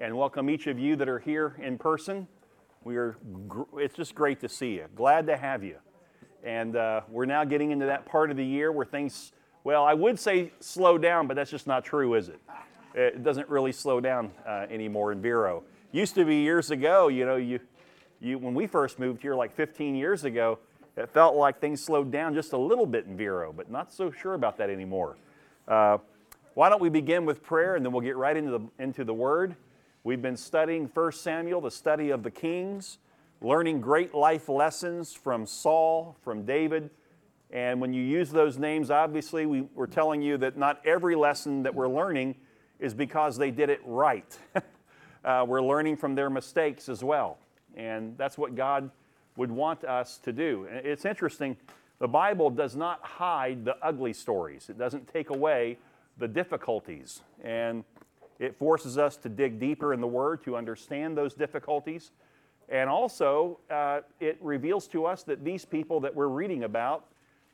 and welcome each of you that are here in person. We are, it's just great to see you. Glad to have you. And uh, we're now getting into that part of the year where things, well, I would say slow down, but that's just not true, is it? It doesn't really slow down uh, anymore in Vero. Used to be years ago, you know, you, you, when we first moved here like 15 years ago, it felt like things slowed down just a little bit in Vero, but not so sure about that anymore. Uh, why don't we begin with prayer and then we'll get right into the, into the Word. We've been studying 1 Samuel, the study of the kings, learning great life lessons from Saul, from David. And when you use those names, obviously, we, we're telling you that not every lesson that we're learning is because they did it right. uh, we're learning from their mistakes as well. And that's what God would want us to do. It's interesting, the Bible does not hide the ugly stories, it doesn't take away the difficulties. And it forces us to dig deeper in the Word to understand those difficulties. And also, uh, it reveals to us that these people that we're reading about,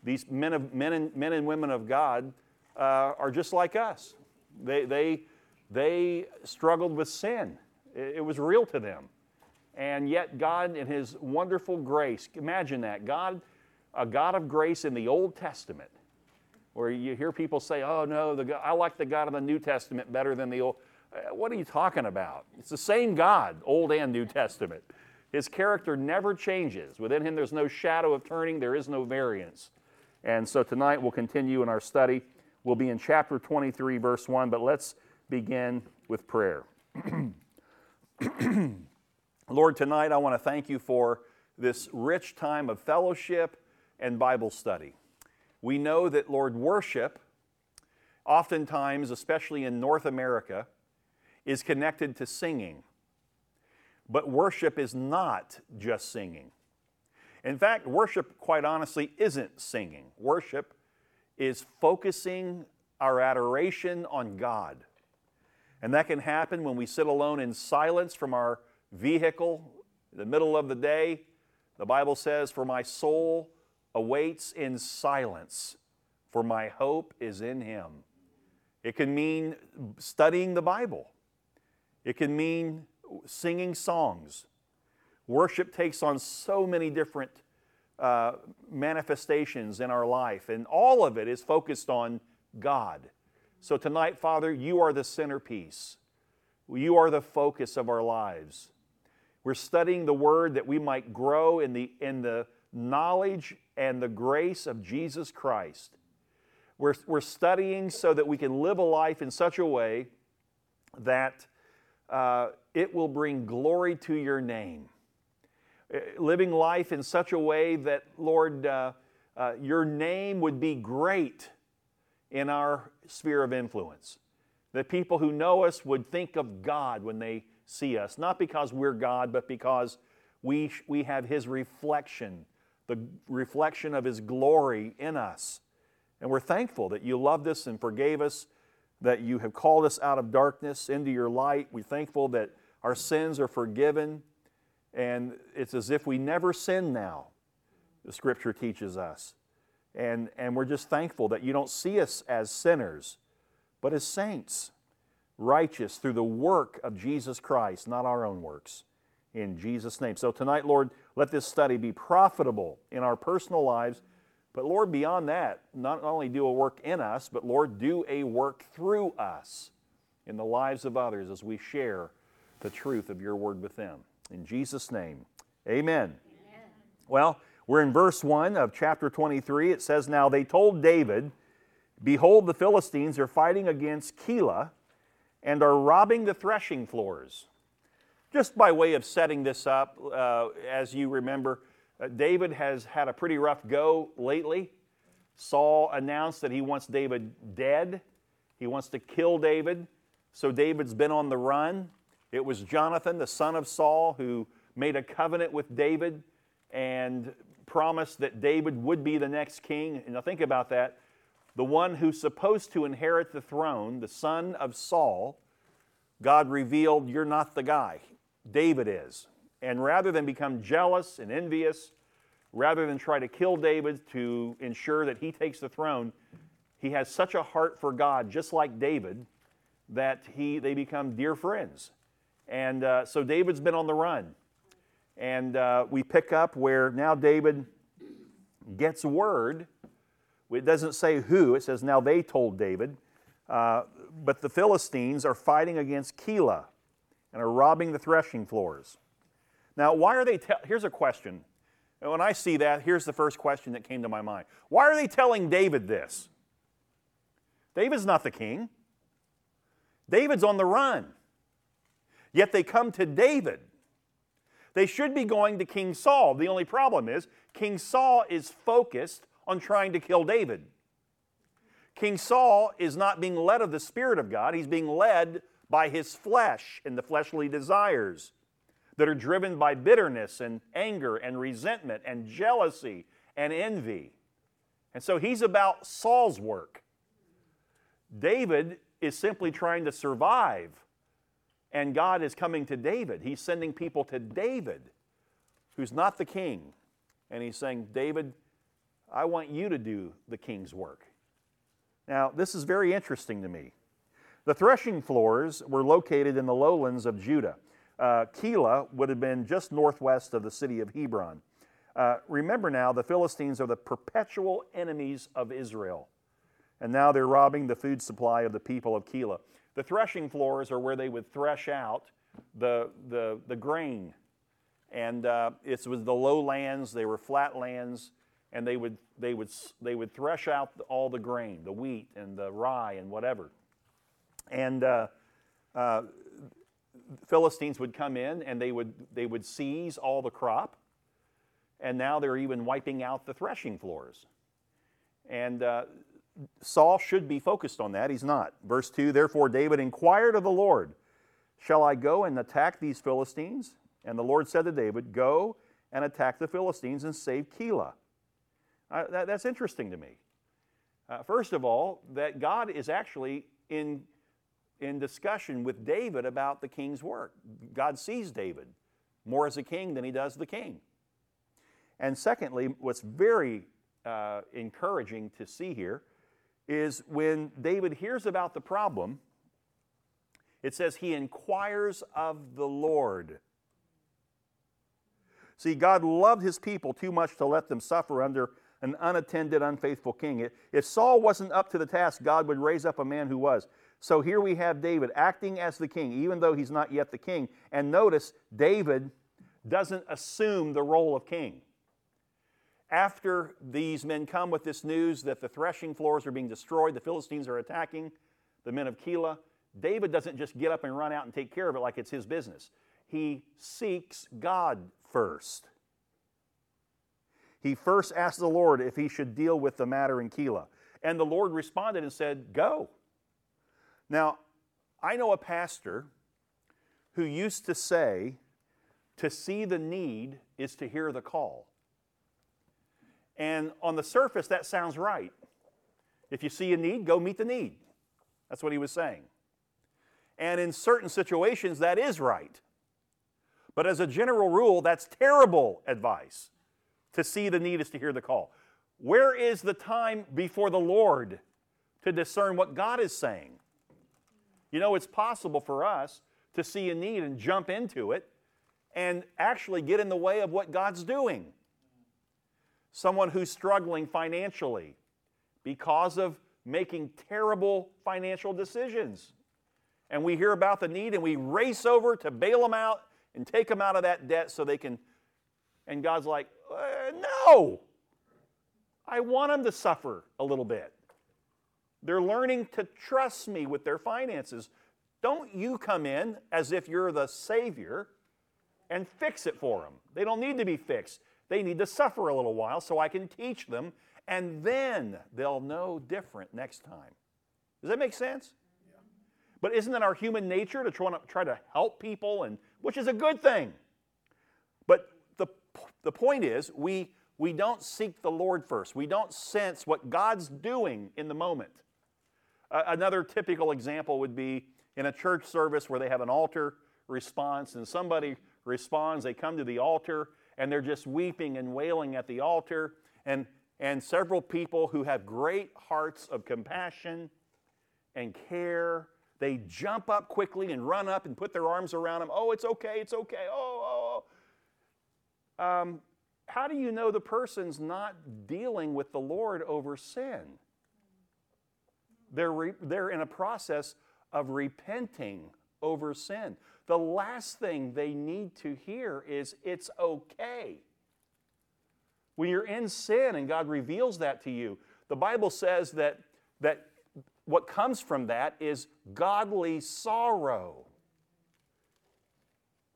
these men, of, men, and, men and women of God, uh, are just like us. They, they, they struggled with sin, it, it was real to them. And yet, God, in His wonderful grace, imagine that God, a God of grace in the Old Testament, where you hear people say, oh no, the, I like the God of the New Testament better than the Old. Uh, what are you talking about? It's the same God, Old and New Testament. His character never changes. Within him, there's no shadow of turning, there is no variance. And so tonight we'll continue in our study. We'll be in chapter 23, verse 1, but let's begin with prayer. Lord, tonight I want to thank you for this rich time of fellowship and Bible study. We know that, Lord, worship, oftentimes, especially in North America, is connected to singing. But worship is not just singing. In fact, worship, quite honestly, isn't singing. Worship is focusing our adoration on God. And that can happen when we sit alone in silence from our vehicle in the middle of the day. The Bible says, For my soul awaits in silence, for my hope is in him. It can mean studying the Bible, it can mean singing songs. Worship takes on so many different uh, manifestations in our life, and all of it is focused on God. So tonight, Father, you are the centerpiece. You are the focus of our lives. We're studying the Word that we might grow in the, in the knowledge and the grace of Jesus Christ. We're, we're studying so that we can live a life in such a way that uh, it will bring glory to your name. Uh, living life in such a way that, Lord, uh, uh, your name would be great in our sphere of influence. That people who know us would think of God when they see us, not because we're God, but because we, we have His reflection the reflection of His glory in us. And we're thankful that you loved us and forgave us, that you have called us out of darkness into your light. We're thankful that our sins are forgiven. And it's as if we never sin now, the scripture teaches us. And, and we're just thankful that you don't see us as sinners, but as saints, righteous through the work of Jesus Christ, not our own works. In Jesus' name. So tonight, Lord, let this study be profitable in our personal lives. But Lord, beyond that, not only do a work in us, but Lord, do a work through us in the lives of others as we share the truth of your word with them. In Jesus' name, amen. amen. Well, we're in verse 1 of chapter 23. It says, Now they told David, Behold, the Philistines are fighting against Keilah and are robbing the threshing floors. Just by way of setting this up, uh, as you remember, uh, David has had a pretty rough go lately. Saul announced that he wants David dead, he wants to kill David. So David's been on the run. It was Jonathan, the son of Saul, who made a covenant with David and promised that David would be the next king. And now think about that. The one who's supposed to inherit the throne, the son of Saul, God revealed, You're not the guy. David is. And rather than become jealous and envious, rather than try to kill David to ensure that he takes the throne, he has such a heart for God, just like David, that he, they become dear friends. And uh, so David's been on the run. And uh, we pick up where now David gets word. It doesn't say who, it says now they told David. Uh, but the Philistines are fighting against Keilah and are robbing the threshing floors. Now, why are they? Te- here's a question. And when I see that, here's the first question that came to my mind. Why are they telling David this? David's not the king. David's on the run. Yet they come to David. They should be going to King Saul. The only problem is King Saul is focused on trying to kill David. King Saul is not being led of the Spirit of God, he's being led by his flesh and the fleshly desires that are driven by bitterness and anger and resentment and jealousy and envy. And so he's about Saul's work. David is simply trying to survive, and God is coming to David. He's sending people to David, who's not the king. And he's saying, David, I want you to do the king's work. Now, this is very interesting to me. The threshing floors were located in the lowlands of Judah. Uh, Keilah would have been just northwest of the city of Hebron. Uh, remember now, the Philistines are the perpetual enemies of Israel and now they're robbing the food supply of the people of Keilah. The threshing floors are where they would thresh out the, the, the grain. And uh, it was the lowlands, they were flat lands, and they would, they would, they would thresh out all the grain, the wheat and the rye and whatever. And uh, uh, Philistines would come in and they would, they would seize all the crop. And now they're even wiping out the threshing floors. And uh, Saul should be focused on that. He's not. Verse 2 Therefore, David inquired of the Lord, Shall I go and attack these Philistines? And the Lord said to David, Go and attack the Philistines and save Keilah. Uh, that, that's interesting to me. Uh, first of all, that God is actually in, in discussion with David about the king's work. God sees David more as a king than he does the king. And secondly, what's very uh, encouraging to see here is when David hears about the problem, it says he inquires of the Lord. See, God loved his people too much to let them suffer under an unattended, unfaithful king. If Saul wasn't up to the task, God would raise up a man who was. So here we have David acting as the king, even though he's not yet the king. And notice, David doesn't assume the role of king after these men come with this news that the threshing floors are being destroyed, the Philistines are attacking the men of Keilah, David doesn't just get up and run out and take care of it like it's his business. He seeks God first. He first asked the Lord if he should deal with the matter in Keilah. And the Lord responded and said, Go. Now, I know a pastor who used to say, To see the need is to hear the call. And on the surface, that sounds right. If you see a need, go meet the need. That's what he was saying. And in certain situations, that is right. But as a general rule, that's terrible advice. To see the need is to hear the call. Where is the time before the Lord to discern what God is saying? You know, it's possible for us to see a need and jump into it and actually get in the way of what God's doing someone who's struggling financially because of making terrible financial decisions. And we hear about the need and we race over to bail them out and take them out of that debt so they can. And God's like, uh, no, I want them to suffer a little bit. They're learning to trust me with their finances. Don't you come in as if you're the Savior and fix it for them. They don't need to be fixed. They need to suffer a little while so I can teach them, and then they'll know different next time. Does that make sense? Yeah. But isn't it our human nature to try, to try to help people, and which is a good thing? But the, the point is, we, we don't seek the Lord first. We don't sense what God's doing in the moment. Another typical example would be in a church service where they have an altar response and somebody responds, they come to the altar and they're just weeping and wailing at the altar. And, and several people who have great hearts of compassion and care, they jump up quickly and run up and put their arms around them. Oh, it's okay, it's okay. Oh, oh, oh. Um, how do you know the person's not dealing with the Lord over sin? They're, re- they're in a process of repenting over sin. The last thing they need to hear is it's okay. When you're in sin and God reveals that to you, the Bible says that, that what comes from that is godly sorrow.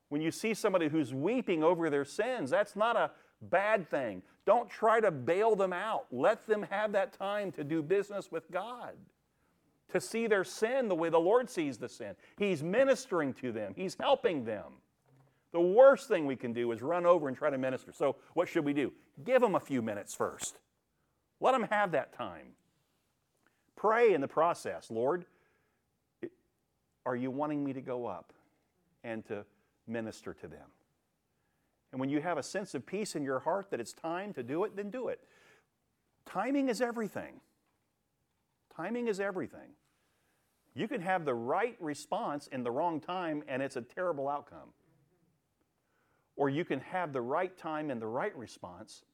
When you see somebody who's weeping over their sins, that's not a bad thing. Don't try to bail them out. Let them have that time to do business with God to see their sin the way the Lord sees the sin. He's ministering to them, He's helping them. The worst thing we can do is run over and try to minister. So, what should we do? Give them a few minutes first. Let them have that time. Pray in the process Lord, are you wanting me to go up and to minister to them? And when you have a sense of peace in your heart that it's time to do it, then do it. Timing is everything. Timing is everything. You can have the right response in the wrong time and it's a terrible outcome. Or you can have the right time and the right response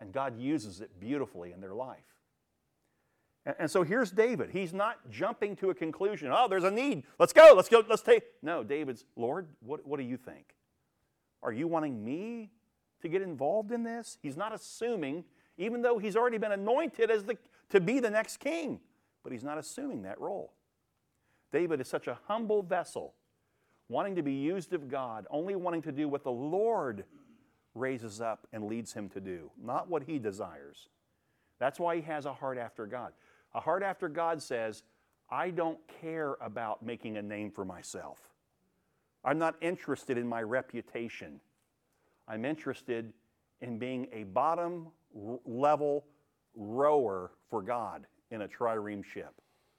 and God uses it beautifully in their life. And, so here's David. He's not jumping to a conclusion. Oh, there's a need. Let's go. Let's go. Let's take. No, David's, Lord, what, what do you think? Are you wanting me to get involved in this? He's not assuming, even though he's already been anointed as the, to be the next king, but he's not assuming that role. David is such a humble vessel, wanting to be used of God, only wanting to do what the Lord raises up and leads him to do, not what he desires. That's why he has a heart after God. A heart after God says, I don't care about making a name for myself. I'm not interested in my reputation. I'm interested in being a bottom level rower for God in a trireme ship.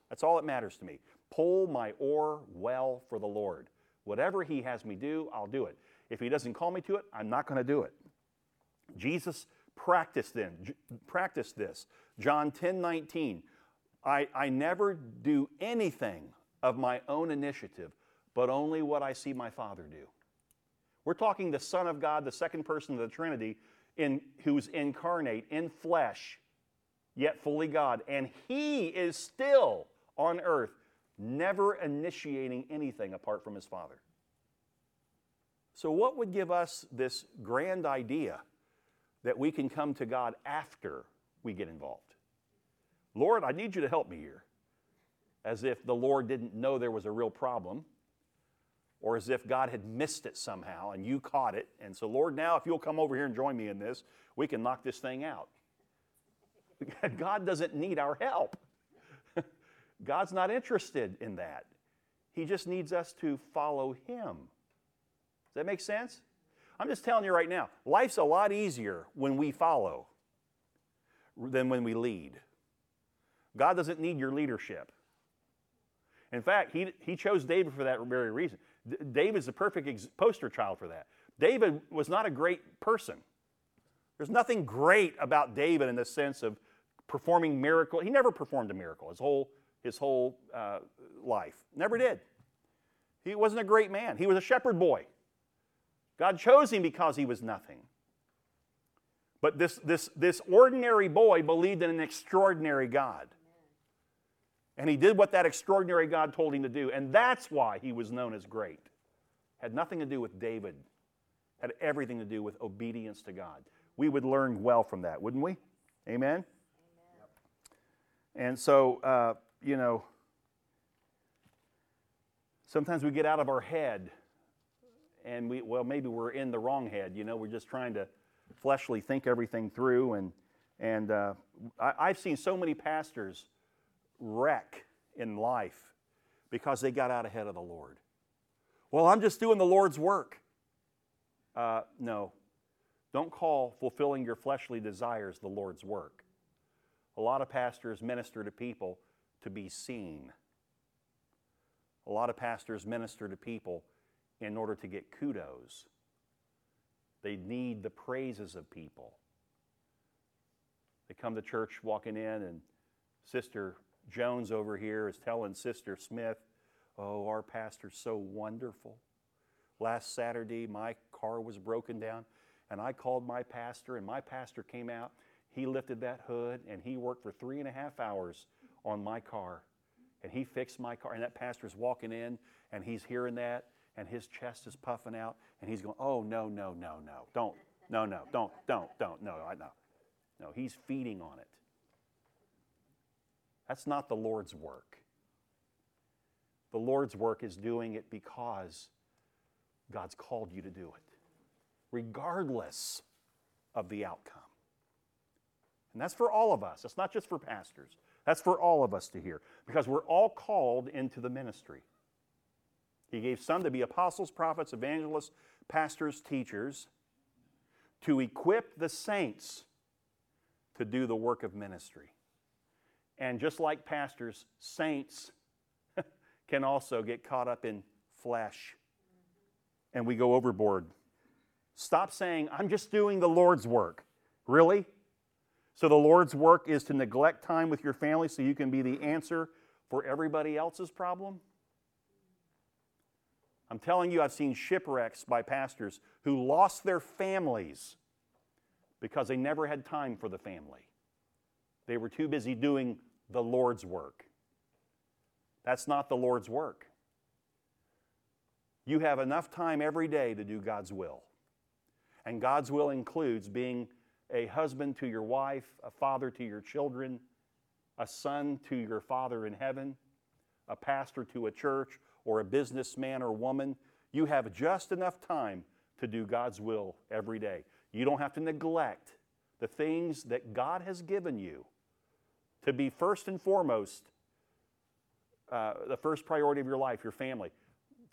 That's all that matters to me. Pull my oar well for the Lord. Whatever He has me do, I'll do it. If He doesn't call me to it, I'm not going to do it. Jesus practiced then, practiced this. John 10 19. I, I never do anything of my own initiative, but only what I see my Father do. We're talking the Son of God, the second person of the Trinity, in, who's incarnate in flesh, yet fully God. And He is still on earth never initiating anything apart from his Father. So, what would give us this grand idea that we can come to God after we get involved? Lord, I need you to help me here. As if the Lord didn't know there was a real problem, or as if God had missed it somehow and you caught it. And so, Lord, now if you'll come over here and join me in this, we can knock this thing out. God doesn't need our help. God's not interested in that. He just needs us to follow Him. Does that make sense? I'm just telling you right now, life's a lot easier when we follow than when we lead. God doesn't need your leadership. In fact, he, he chose David for that very reason. D- David's the perfect ex- poster child for that. David was not a great person. There's nothing great about David in the sense of performing miracle. He never performed a miracle. His whole his whole uh, life. Never did. He wasn't a great man, he was a shepherd boy. God chose him because he was nothing. But this, this, this ordinary boy believed in an extraordinary God. And he did what that extraordinary God told him to do. And that's why he was known as great. Had nothing to do with David, had everything to do with obedience to God. We would learn well from that, wouldn't we? Amen? And so, uh, you know, sometimes we get out of our head and we, well, maybe we're in the wrong head. You know, we're just trying to fleshly think everything through. And, and uh, I, I've seen so many pastors wreck in life because they got out ahead of the Lord. Well, I'm just doing the Lord's work. Uh, no, don't call fulfilling your fleshly desires the Lord's work. A lot of pastors minister to people to be seen. A lot of pastors minister to people in order to get kudos. They need the praises of people. They come to church walking in, and Sister Jones over here is telling Sister Smith Oh, our pastor's so wonderful. Last Saturday, my car was broken down, and I called my pastor, and my pastor came out. He lifted that hood, and he worked for three and a half hours on my car. And he fixed my car, and that pastor's walking in, and he's hearing that, and his chest is puffing out, and he's going, Oh, no, no, no, no, don't, no, no, don't, don't, don't, no, know. No, he's feeding on it. That's not the Lord's work. The Lord's work is doing it because God's called you to do it, regardless of the outcome. And that's for all of us. It's not just for pastors. That's for all of us to hear because we're all called into the ministry. He gave some to be apostles, prophets, evangelists, pastors, teachers, to equip the saints to do the work of ministry. And just like pastors, saints can also get caught up in flesh and we go overboard. Stop saying, I'm just doing the Lord's work. Really? So the Lord's work is to neglect time with your family so you can be the answer for everybody else's problem? I'm telling you, I've seen shipwrecks by pastors who lost their families because they never had time for the family. They were too busy doing the Lord's work. That's not the Lord's work. You have enough time every day to do God's will. And God's will includes being a husband to your wife, a father to your children, a son to your father in heaven, a pastor to a church, or a businessman or woman. You have just enough time to do God's will every day. You don't have to neglect the things that God has given you to be first and foremost uh, the first priority of your life, your family,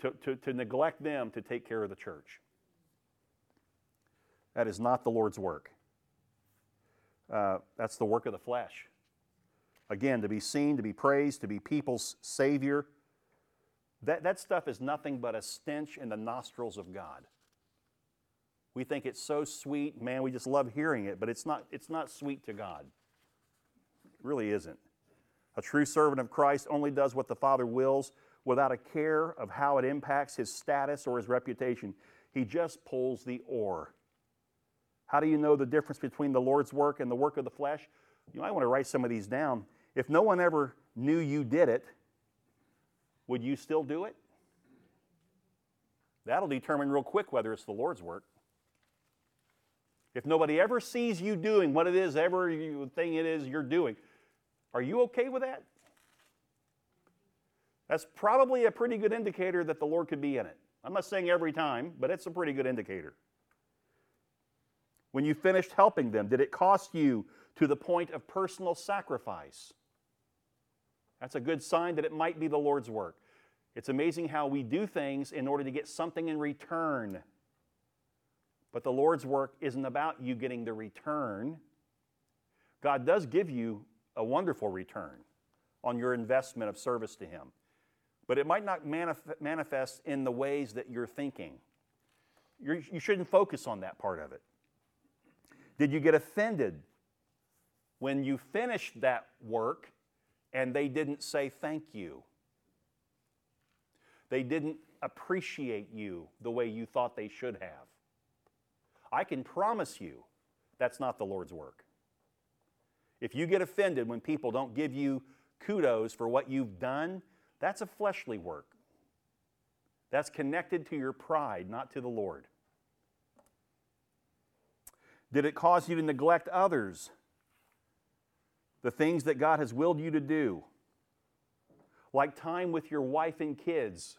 to, to, to neglect them to take care of the church. That is not the Lord's work. Uh, that's the work of the flesh. Again, to be seen, to be praised, to be people's Savior. That, that stuff is nothing but a stench in the nostrils of God. We think it's so sweet, man, we just love hearing it, but it's not, it's not sweet to God. It really isn't. A true servant of Christ only does what the Father wills without a care of how it impacts his status or his reputation. He just pulls the oar. How do you know the difference between the Lord's work and the work of the flesh? You might want to write some of these down. If no one ever knew you did it, would you still do it? That'll determine real quick whether it's the Lord's work. If nobody ever sees you doing what it is, ever thing it is you're doing, are you okay with that? That's probably a pretty good indicator that the Lord could be in it. I'm not saying every time, but it's a pretty good indicator. When you finished helping them, did it cost you to the point of personal sacrifice? That's a good sign that it might be the Lord's work. It's amazing how we do things in order to get something in return. But the Lord's work isn't about you getting the return. God does give you a wonderful return on your investment of service to Him. But it might not manif- manifest in the ways that you're thinking. You're, you should not focus on that part of it. Did you get offended when you finished that work and they didn't say thank you? They didn't appreciate you the way you thought they should have. I can promise you that's not the Lord's work. If you get offended when people don't give you kudos for what you've done, that's a fleshly work. That's connected to your pride, not to the Lord. Did it cause you to neglect others? The things that God has willed you to do, like time with your wife and kids.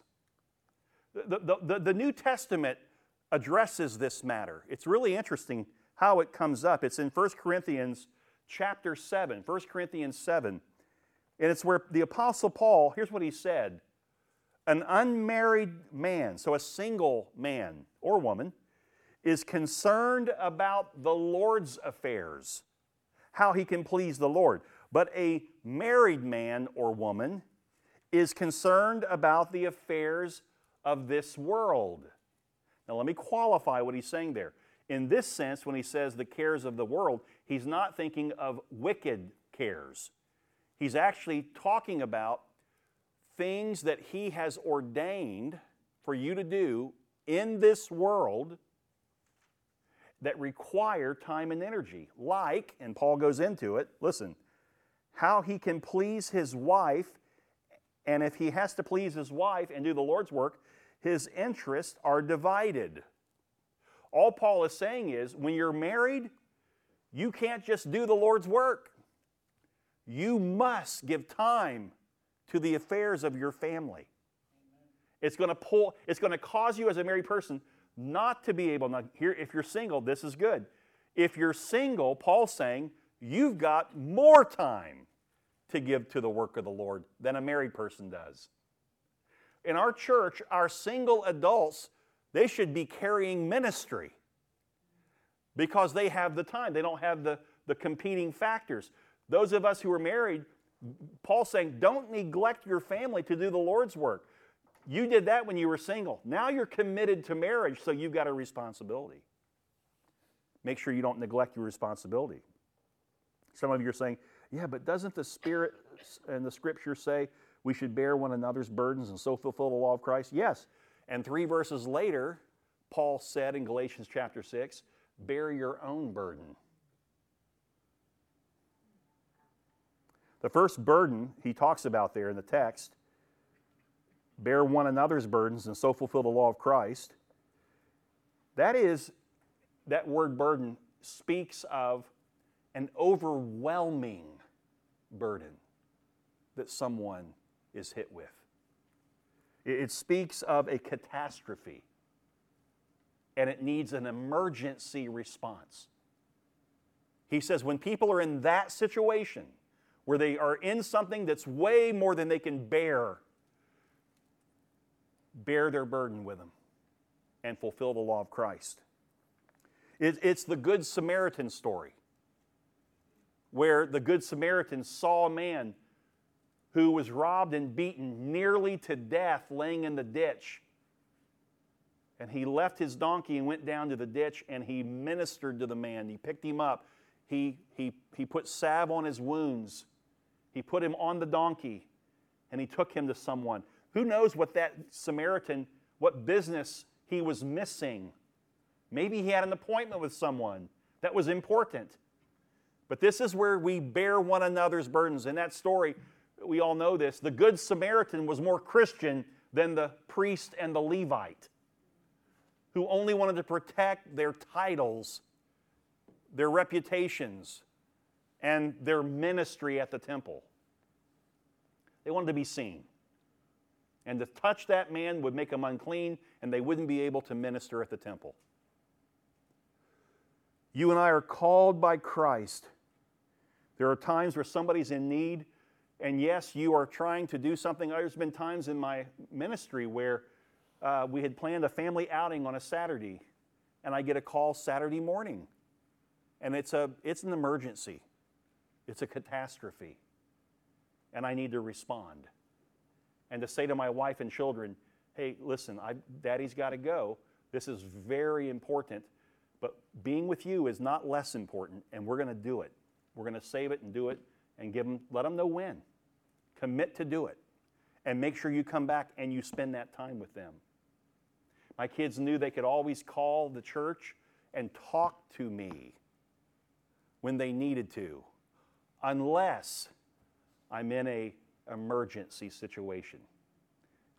The, the, the, the New Testament addresses this matter. It's really interesting how it comes up. It's in 1 Corinthians chapter 7, 1 Corinthians 7. And it's where the Apostle Paul, here's what he said An unmarried man, so a single man or woman, is concerned about the Lord's affairs, how he can please the Lord. But a married man or woman is concerned about the affairs of this world. Now, let me qualify what he's saying there. In this sense, when he says the cares of the world, he's not thinking of wicked cares. He's actually talking about things that He has ordained for you to do in this world that require time and energy. Like, and Paul goes into it, listen, how he can please his wife, and if he has to please his wife and do the Lord's work, his interests are divided. All Paul is saying is when you're married, you can't just do the Lord's work. You must give time to the affairs of your family. It's going to pull, it's going to cause you as a married person not to be able to here if you're single, this is good. If you're single, Paul's saying you've got more time to give to the work of the Lord than a married person does. In our church, our single adults, they should be carrying ministry because they have the time. They don't have the, the competing factors. Those of us who are married, Paul's saying, don't neglect your family to do the Lord's work. You did that when you were single. Now you're committed to marriage, so you've got a responsibility. Make sure you don't neglect your responsibility. Some of you are saying, yeah, but doesn't the Spirit and the Scripture say we should bear one another's burdens and so fulfill the law of Christ? Yes. And three verses later, Paul said in Galatians chapter 6, bear your own burden. The first burden he talks about there in the text bear one another's burdens and so fulfill the law of Christ. That is, that word burden speaks of an overwhelming burden that someone is hit with. It speaks of a catastrophe and it needs an emergency response. He says when people are in that situation where they are in something that's way more than they can bear, bear their burden with them and fulfill the law of Christ. it's the Good Samaritan story where the Good Samaritan saw a man who was robbed and beaten nearly to death laying in the ditch. And he left his donkey and went down to the ditch and he ministered to the man. He picked him up. He, he, he put salve on his wounds. He put him on the donkey and he took him to someone. Who knows what that Samaritan, what business he was missing? Maybe he had an appointment with someone that was important. But this is where we bear one another's burdens. In that story, we all know this. The Good Samaritan was more Christian than the priest and the Levite, who only wanted to protect their titles, their reputations, and their ministry at the temple. They wanted to be seen. And to touch that man would make him unclean, and they wouldn't be able to minister at the temple. You and I are called by Christ. There are times where somebody's in need, and yes, you are trying to do something. There's been times in my ministry where uh, we had planned a family outing on a Saturday, and I get a call Saturday morning. And it's, a, it's an emergency, it's a catastrophe, and I need to respond and to say to my wife and children, hey, listen, I, daddy's got to go. This is very important, but being with you is not less important, and we're going to do it. We're going to save it and do it and give them, let them know when. Commit to do it. And make sure you come back and you spend that time with them. My kids knew they could always call the church and talk to me when they needed to, unless I'm in a emergency situation.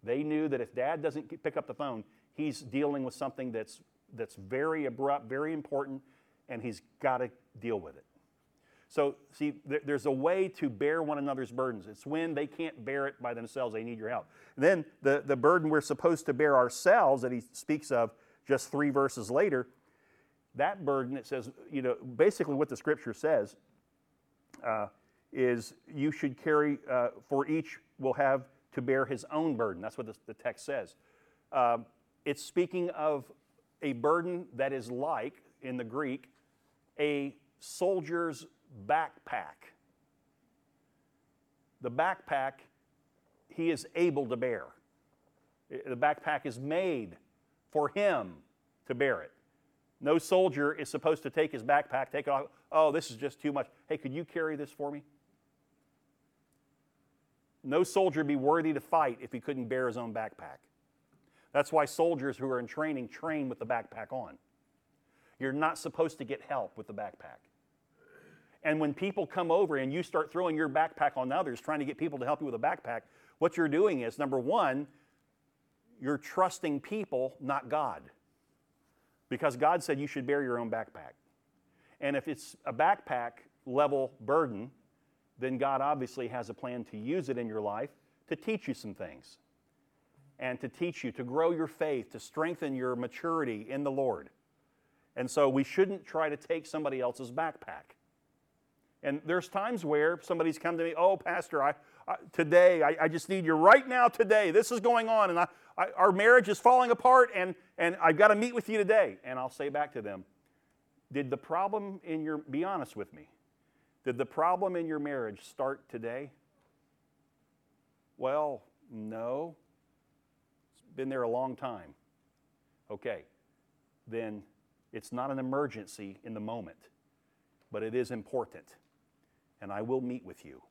They knew that if dad doesn't pick up the phone, he's dealing with something that's, that's very abrupt, very important, and he's got to deal with it. So, see, there's a way to bear one another's burdens. It's when they can't bear it by themselves, they need your help. then the, the burden we're supposed to bear ourselves, that he speaks of just three verses later, that burden, it says, you know, basically what the scripture says uh, is you should carry, uh, for each will have to bear his own burden. That's what the, the text says. Um, it's speaking of a burden that is like, in the Greek, a soldier's backpack. The backpack he is able to bear. The backpack is made for him to bear it. No soldier is supposed to take his backpack, take it off. Oh, this is just too much. Hey, could you carry this for me? No soldier be worthy to fight if he couldn't bear his own backpack. That's why soldiers who are in training train with the backpack on. You're not supposed to get help with the backpack. And when people come over and you start throwing your backpack on others, trying to get people to help you with a backpack, what you're doing is number one, you're trusting people, not God. Because God said you should bear your own backpack. And if it's a backpack level burden, then God obviously has a plan to use it in your life to teach you some things and to teach you, to grow your faith, to strengthen your maturity in the Lord. And so we shouldn't try to take somebody else's backpack. And there's times where somebody's come to me, oh, Pastor, I, I today, I, I, just need you right now today. This is going on, and I, our marriage is falling apart, and, and I've got to meet with you today. And I'll say back to them, did the problem in your, be honest with me, did the problem in your marriage start today? Well, no. It's been there a long time. Okay, then it's not an emergency in the moment, but it is important. And I will meet with you,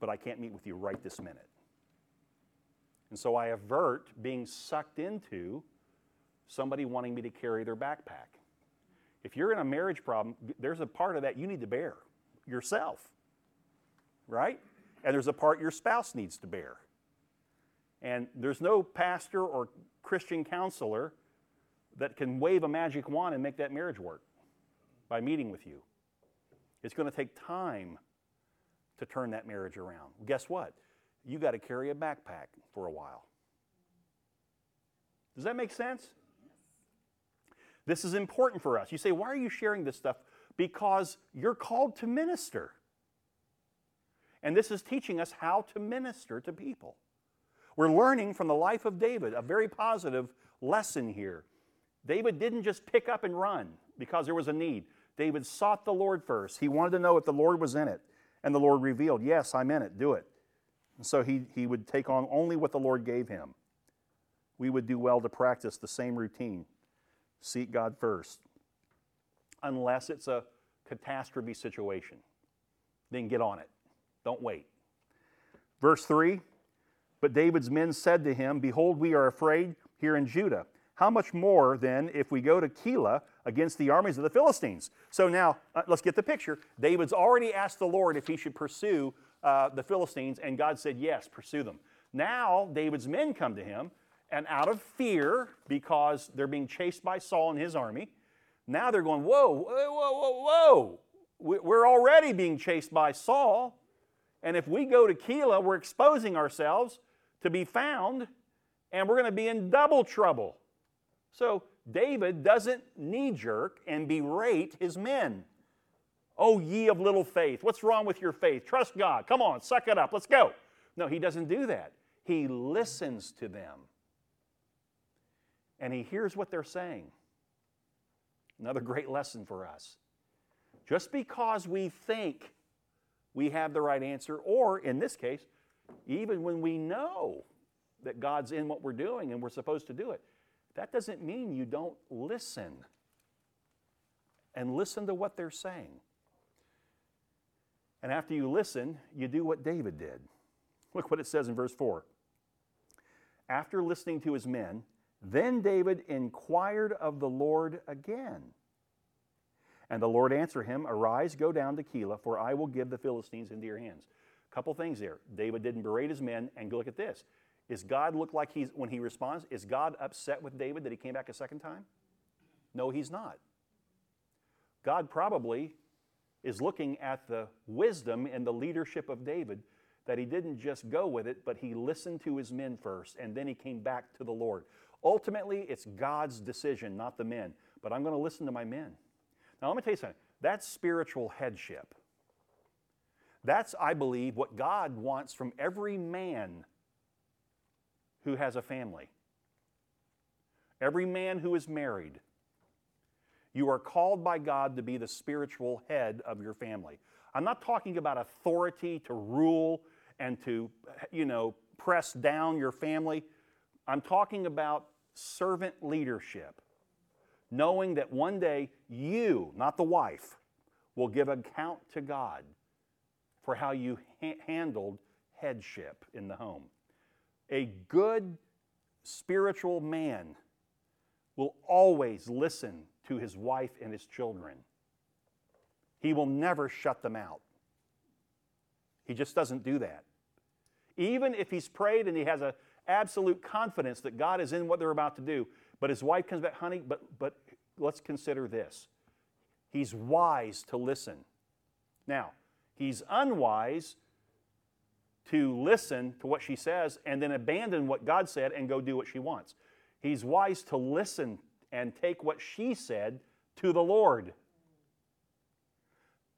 but I can't meet with you right this minute. And so I avert being sucked into somebody wanting me to carry their backpack. If you're in a marriage problem, there's a part of that you need to bear yourself, right? And there's a part your spouse needs to bear. And there's no pastor or Christian counselor that can wave a magic wand and make that marriage work by meeting with you. It's going to take time to turn that marriage around. Guess what? You got to carry a backpack for a while. Does that make sense? This is important for us. You say, why are you sharing this stuff? Because you're called to minister. And this is teaching us how to minister to people. We're learning from the life of David a very positive lesson here. David didn't just pick up and run because there was a need. David sought the Lord first. He wanted to know if the Lord was in it. And the Lord revealed, Yes, I'm in it, do it. And so he, he would take on only what the Lord gave him. We would do well to practice the same routine. Seek God first. Unless it's a catastrophe situation, then get on it. Don't wait. Verse 3 But David's men said to him, Behold, we are afraid here in Judah how much more then if we go to Keilah against the armies of the Philistines? So now uh, let's get the picture. David's already asked the Lord if he should pursue uh, the Philistines, and God said, Yes, pursue them. Now David's men come to him, and out of fear, because they're being chased by Saul and his army, now they're going, Whoa, whoa, whoa, whoa, We're already being chased by Saul, and if we go to Keilah, we're exposing ourselves to be found, and we're going to be in double trouble. So David doesn't knee jerk and berate his men. Oh, ye of little faith, what's wrong with your faith? Trust God. Come on, suck it up. Let's go. No, he doesn't do that. He listens to them and he hears what they're saying. Another great lesson for us. Just because we think we have the right answer, or in this case, even when we know that God's in what we're doing and we're supposed to do it, that doesn't mean you don't listen and listen to what they're saying. And after you listen, you do what David did. Look what it says in verse 4. After listening to his men, then David inquired of the Lord again. And the Lord answered him, Arise, go down to Keilah, for I will give the Philistines into your hands. A couple things there. David didn't berate his men, and look at this. Is God look like he's, when he responds, is God upset with David that he came back a second time? No, he's not. God probably is looking at the wisdom and the leadership of David that he didn't just go with it, but he listened to his men first and then he came back to the Lord. Ultimately, it's God's decision, not the men. But I'm going to listen to my men. Now, let me tell you something that's spiritual headship. That's, I believe, what God wants from every man who has a family, every man who is married. You are called by God to be the spiritual head of your family. I'm not talking about authority to rule and to, you know, press down your family. I'm talking about servant leadership, knowing that one day you, not the wife, will give account to God for how you ha- handled headship in the home. A good spiritual man will always listen to his wife and his children. He will never shut them out. He just doesn't do that. Even if he's prayed and he has an absolute confidence that God is in what they're about to do, but his wife comes back, honey, but, but let's consider this. He's wise to listen. Now, he's unwise to listen to what she says and then abandon what God said and go do what she wants. He's wise to listen and take what she said to the Lord.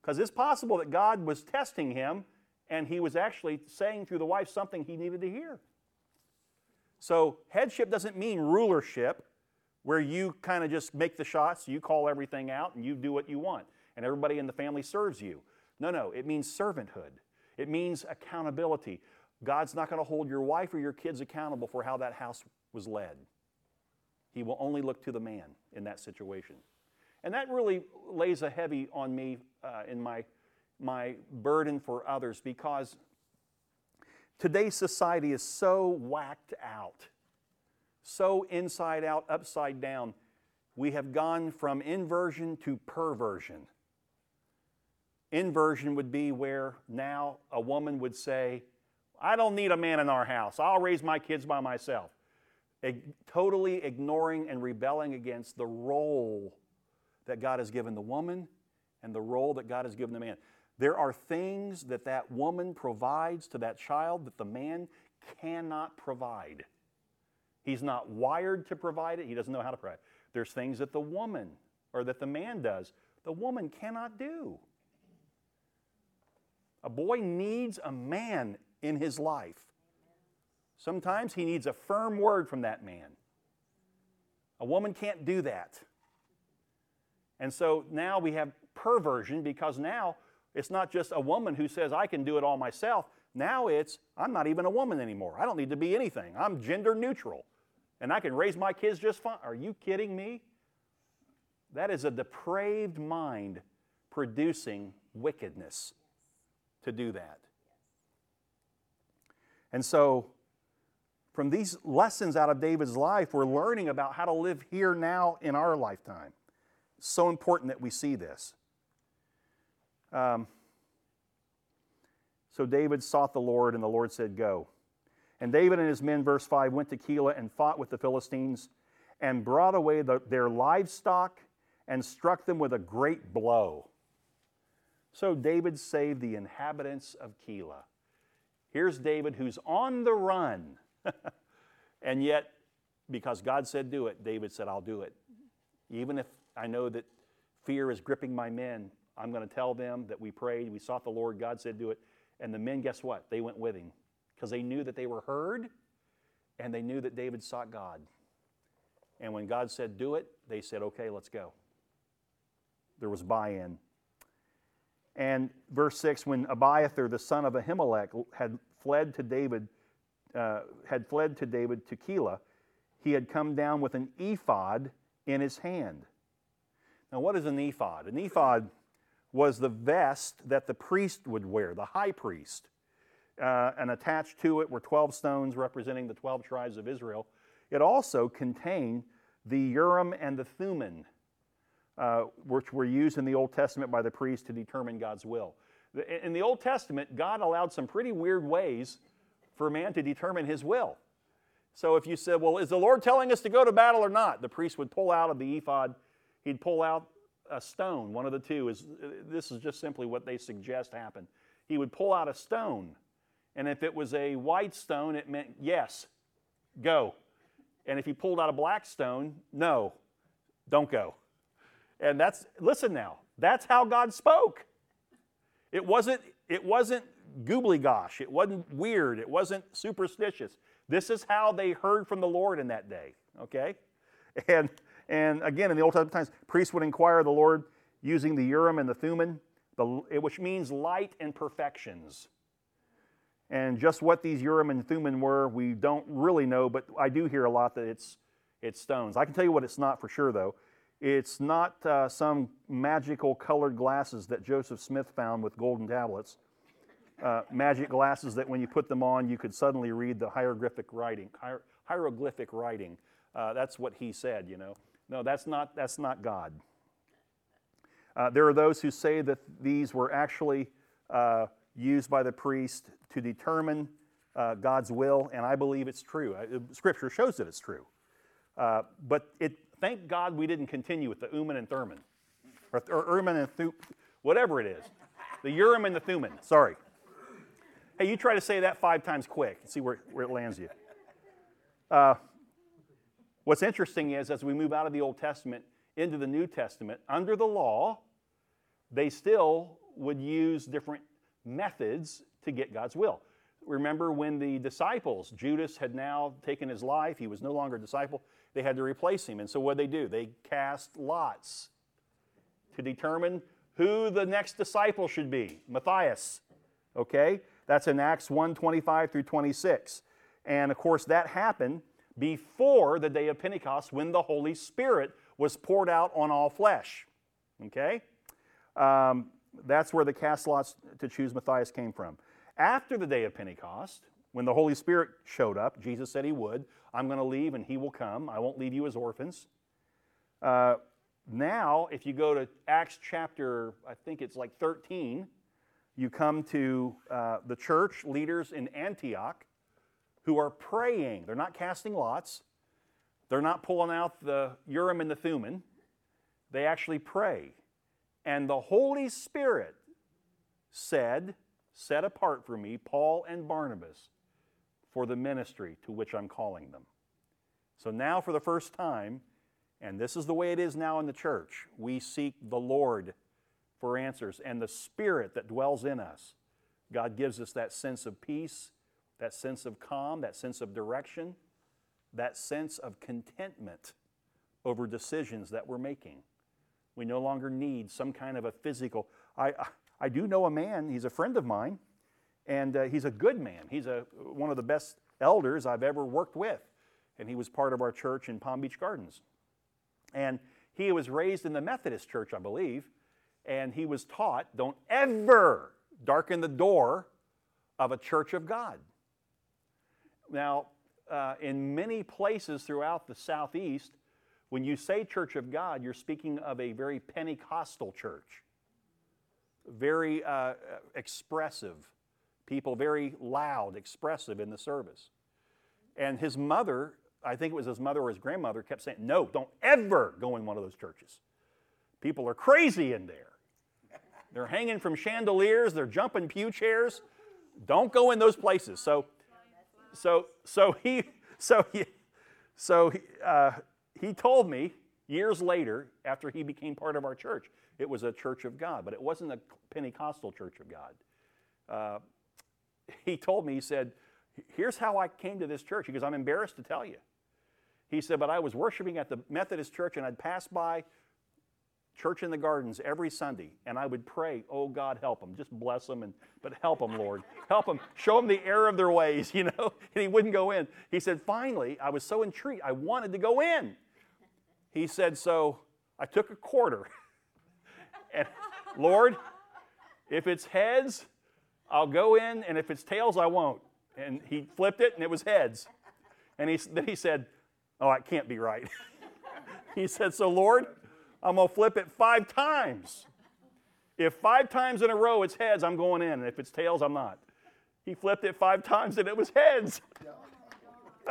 Because it's possible that God was testing him and he was actually saying through the wife something he needed to hear. So, headship doesn't mean rulership, where you kind of just make the shots, you call everything out, and you do what you want, and everybody in the family serves you. No, no, it means servanthood, it means accountability. God's not going to hold your wife or your kids accountable for how that house was led. He will only look to the man in that situation. And that really lays a heavy on me uh, in my, my burden for others because today's society is so whacked out, so inside out, upside down. We have gone from inversion to perversion. Inversion would be where now a woman would say, I don't need a man in our house. I'll raise my kids by myself. totally ignoring and rebelling against the role that God has given the woman and the role that God has given the man. There are things that that woman provides to that child that the man cannot provide. He's not wired to provide it, he doesn't know how to provide. There's things that the woman or that the man does, the woman cannot do. A boy needs a man in his life. Sometimes he needs a firm word from that man. A woman can't do that. And so now we have perversion because now it's not just a woman who says, I can do it all myself. Now it's, I'm not even a woman anymore. I don't need to be anything. I'm gender neutral and I can raise my kids just fine. Are you kidding me? That is a depraved mind producing wickedness to do that. And so, from these lessons out of David's life, we're learning about how to live here now in our lifetime. So important that we see this. Um, so David sought the Lord, and the Lord said, Go. And David and his men, verse 5, went to Keilah and fought with the Philistines and brought away the, their livestock and struck them with a great blow. So David saved the inhabitants of Keilah. Here's David who's on the run. and yet, because God said do it, David said, I'll do it. Even if I know that fear is gripping my men. I'm going to tell them that we prayed, we sought the Lord, God said, do it. And the men, guess what? They went with him because they knew that they were heard and they knew that David sought God. And when God said, do it, they said, okay, let's go. There was buy in. And verse 6 when Abiathar, the son of Ahimelech, had fled to David, uh, had fled to David to Keilah, he had come down with an ephod in his hand. Now, what is an ephod? An ephod was the vest that the priest would wear, the high priest. Uh, and attached to it were 12 stones representing the 12 tribes of Israel. It also contained the Urim and the Thummim, uh, which were used in the Old Testament by the priest to determine God's will. In the Old Testament, God allowed some pretty weird ways for man to determine his will. So if you said, Well, is the Lord telling us to go to battle or not? The priest would pull out of the ephod he'd pull out a stone. One of the two is this is just simply what they suggest happened. He would pull out a stone, and if it was a white stone, it meant yes, go. And if he pulled out a black stone, no, don't go. And that's listen now. That's how God spoke. It wasn't it wasn't goobly gosh. It wasn't weird. It wasn't superstitious. This is how they heard from the Lord in that day. Okay, and and again, in the Old Testament times, priests would inquire the Lord using the Urim and the Thummim, which means light and perfections. And just what these Urim and Thummim were, we don't really know, but I do hear a lot that it's, it's stones. I can tell you what it's not for sure, though. It's not uh, some magical colored glasses that Joseph Smith found with golden tablets. uh, magic glasses that when you put them on, you could suddenly read the hieroglyphic writing. Hier- hieroglyphic writing. Uh, that's what he said, you know. No, that's not, that's not God. Uh, there are those who say that these were actually uh, used by the priest to determine uh, God's will, and I believe it's true. Uh, Scripture shows that it's true. Uh, but it, thank God we didn't continue with the Urim and Thummim, or, or Urim and Thummim, whatever it is. The Urim and the Thummim, sorry. Hey, you try to say that five times quick and see where, where it lands you. What's interesting is as we move out of the Old Testament into the New Testament, under the law, they still would use different methods to get God's will. Remember when the disciples, Judas had now taken his life, he was no longer a disciple, they had to replace him. And so what did they do? They cast lots to determine who the next disciple should be. Matthias. Okay? That's in Acts 1 25 through 26. And of course, that happened before the day of Pentecost when the Holy Spirit was poured out on all flesh. Okay? Um, that's where the cast lots to choose Matthias came from. After the day of Pentecost, when the Holy Spirit showed up, Jesus said he would. I'm going to leave and he will come. I won't leave you as orphans. Uh, now, if you go to Acts chapter, I think it's like 13, you come to uh, the church leaders in Antioch who are praying. They're not casting lots, they're not pulling out the Urim and the Thummim. They actually pray. And the Holy Spirit said, Set apart for me Paul and Barnabas for the ministry to which I'm calling them. So now, for the first time, and this is the way it is now in the church, we seek the Lord for answers and the Spirit that dwells in us. God gives us that sense of peace, that sense of calm, that sense of direction, that sense of contentment over decisions that we're making. We no longer need some kind of a physical. I, I do know a man, he's a friend of mine, and uh, he's a good man. He's a, one of the best elders I've ever worked with, and he was part of our church in Palm Beach Gardens. And he was raised in the Methodist church, I believe, and he was taught don't ever darken the door of a church of God. Now, uh, in many places throughout the Southeast, when you say church of God, you're speaking of a very Pentecostal church, very uh, expressive, people very loud, expressive in the service. And his mother, I think it was his mother or his grandmother, kept saying, No, don't ever go in one of those churches. People are crazy in there. They're hanging from chandeliers, they're jumping pew chairs. Don't go in those places. So, so, so he, so he, so he, uh, he told me years later, after he became part of our church, it was a church of God, but it wasn't a Pentecostal church of God. Uh, he told me, he said, Here's how I came to this church. Goes, I'm embarrassed to tell you. He said, But I was worshiping at the Methodist church and I'd pass by church in the gardens every Sunday, and I would pray, "Oh God, help them, just bless them, and but help them, Lord, help them, show them the error of their ways," you know. And he wouldn't go in. He said, "Finally, I was so intrigued, I wanted to go in." He said, "So I took a quarter, and Lord, if it's heads, I'll go in, and if it's tails, I won't." And he flipped it, and it was heads. And he, then he said, "Oh, it can't be right." he said, "So Lord." I'm going to flip it five times. If five times in a row it's heads, I'm going in. If it's tails, I'm not. He flipped it five times and it was heads.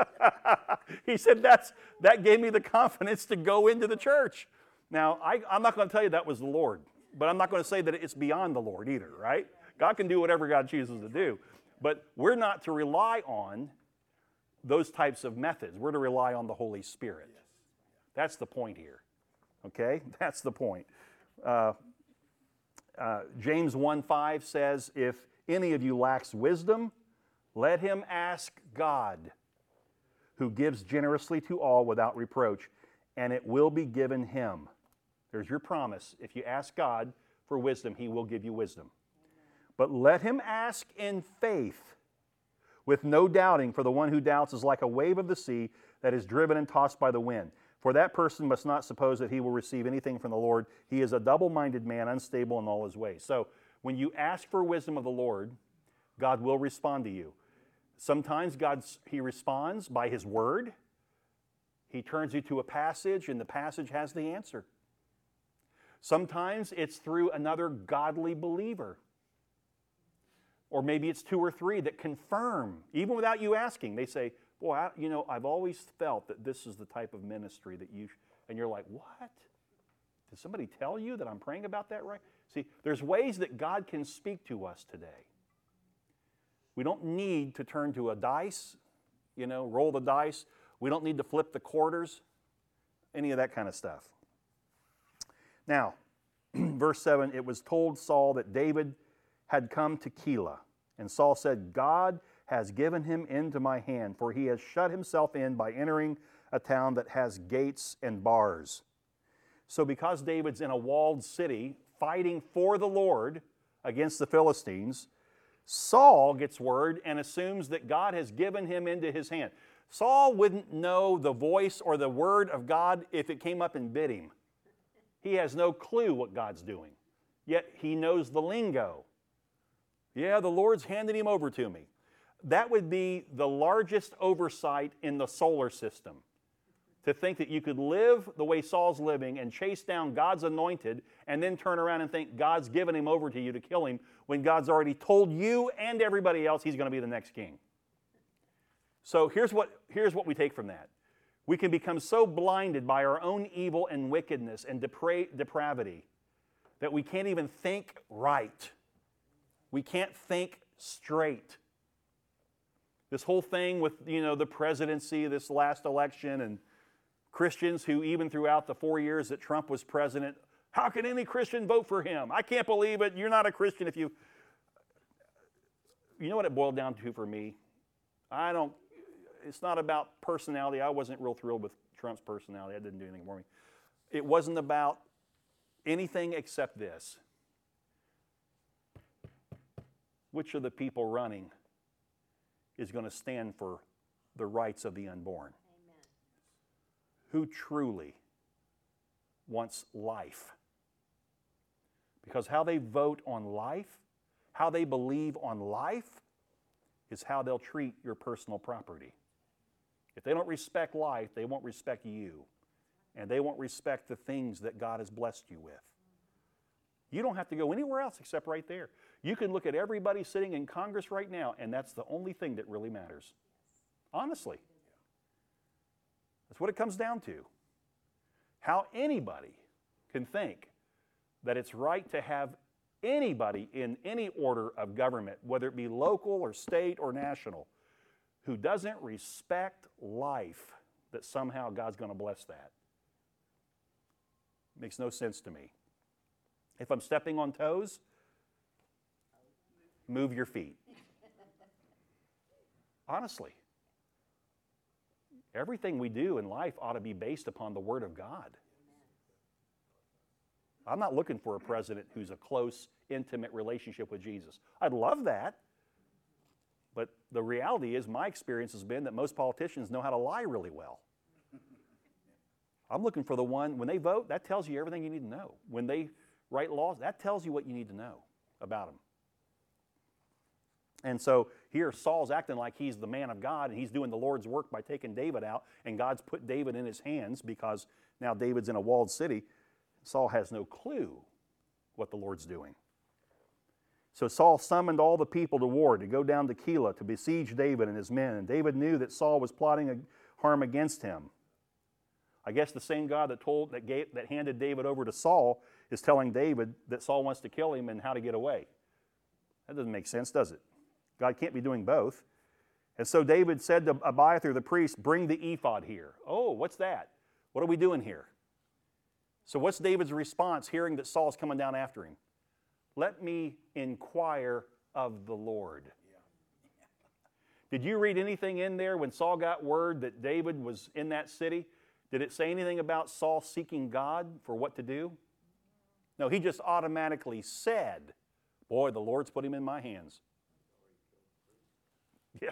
he said, That's, That gave me the confidence to go into the church. Now, I, I'm not going to tell you that was the Lord, but I'm not going to say that it's beyond the Lord either, right? God can do whatever God chooses to do. But we're not to rely on those types of methods. We're to rely on the Holy Spirit. That's the point here. Okay? That's the point. Uh, uh, James 1 5 says, If any of you lacks wisdom, let him ask God, who gives generously to all without reproach, and it will be given him. There's your promise. If you ask God for wisdom, he will give you wisdom. But let him ask in faith, with no doubting, for the one who doubts is like a wave of the sea that is driven and tossed by the wind. For that person must not suppose that he will receive anything from the Lord. He is a double minded man, unstable in all his ways. So when you ask for wisdom of the Lord, God will respond to you. Sometimes God's, He responds by His word. He turns you to a passage, and the passage has the answer. Sometimes it's through another godly believer. Or maybe it's two or three that confirm, even without you asking. They say, Boy, I, you know, I've always felt that this is the type of ministry that you, and you're like, What? Did somebody tell you that I'm praying about that right? See, there's ways that God can speak to us today. We don't need to turn to a dice, you know, roll the dice. We don't need to flip the quarters, any of that kind of stuff. Now, verse 7 it was told Saul that David had come to Keilah. And Saul said, God has given him into my hand, for he has shut himself in by entering a town that has gates and bars. So, because David's in a walled city fighting for the Lord against the Philistines, Saul gets word and assumes that God has given him into his hand. Saul wouldn't know the voice or the word of God if it came up and bit him. He has no clue what God's doing, yet he knows the lingo. Yeah, the Lord's handed him over to me. That would be the largest oversight in the solar system. To think that you could live the way Saul's living and chase down God's anointed and then turn around and think God's given him over to you to kill him when God's already told you and everybody else he's going to be the next king. So here's what, here's what we take from that. We can become so blinded by our own evil and wickedness and depra- depravity that we can't even think right. We can't think straight. This whole thing with you know the presidency, this last election, and Christians who even throughout the four years that Trump was president, how can any Christian vote for him? I can't believe it. You're not a Christian if you. You know what it boiled down to for me? I don't it's not about personality. I wasn't real thrilled with Trump's personality. That didn't do anything for me. It wasn't about anything except this. Which of the people running is going to stand for the rights of the unborn? Amen. Who truly wants life? Because how they vote on life, how they believe on life, is how they'll treat your personal property. If they don't respect life, they won't respect you. And they won't respect the things that God has blessed you with. You don't have to go anywhere else except right there. You can look at everybody sitting in Congress right now, and that's the only thing that really matters. Honestly. That's what it comes down to. How anybody can think that it's right to have anybody in any order of government, whether it be local or state or national, who doesn't respect life, that somehow God's going to bless that. Makes no sense to me. If I'm stepping on toes, move your feet. Honestly, everything we do in life ought to be based upon the Word of God. I'm not looking for a president who's a close, intimate relationship with Jesus. I'd love that. But the reality is, my experience has been that most politicians know how to lie really well. I'm looking for the one, when they vote, that tells you everything you need to know. When they write laws, that tells you what you need to know about them. And so here, Saul's acting like he's the man of God and he's doing the Lord's work by taking David out, and God's put David in his hands because now David's in a walled city. Saul has no clue what the Lord's doing. So Saul summoned all the people to war to go down to Keilah to besiege David and his men. And David knew that Saul was plotting harm against him. I guess the same God that told that, gave, that handed David over to Saul is telling David that Saul wants to kill him and how to get away. That doesn't make sense, does it? God can't be doing both. And so David said to Abiathar the priest, Bring the ephod here. Oh, what's that? What are we doing here? So, what's David's response hearing that Saul's coming down after him? Let me inquire of the Lord. Did you read anything in there when Saul got word that David was in that city? Did it say anything about Saul seeking God for what to do? No, he just automatically said, Boy, the Lord's put him in my hands. Yeah.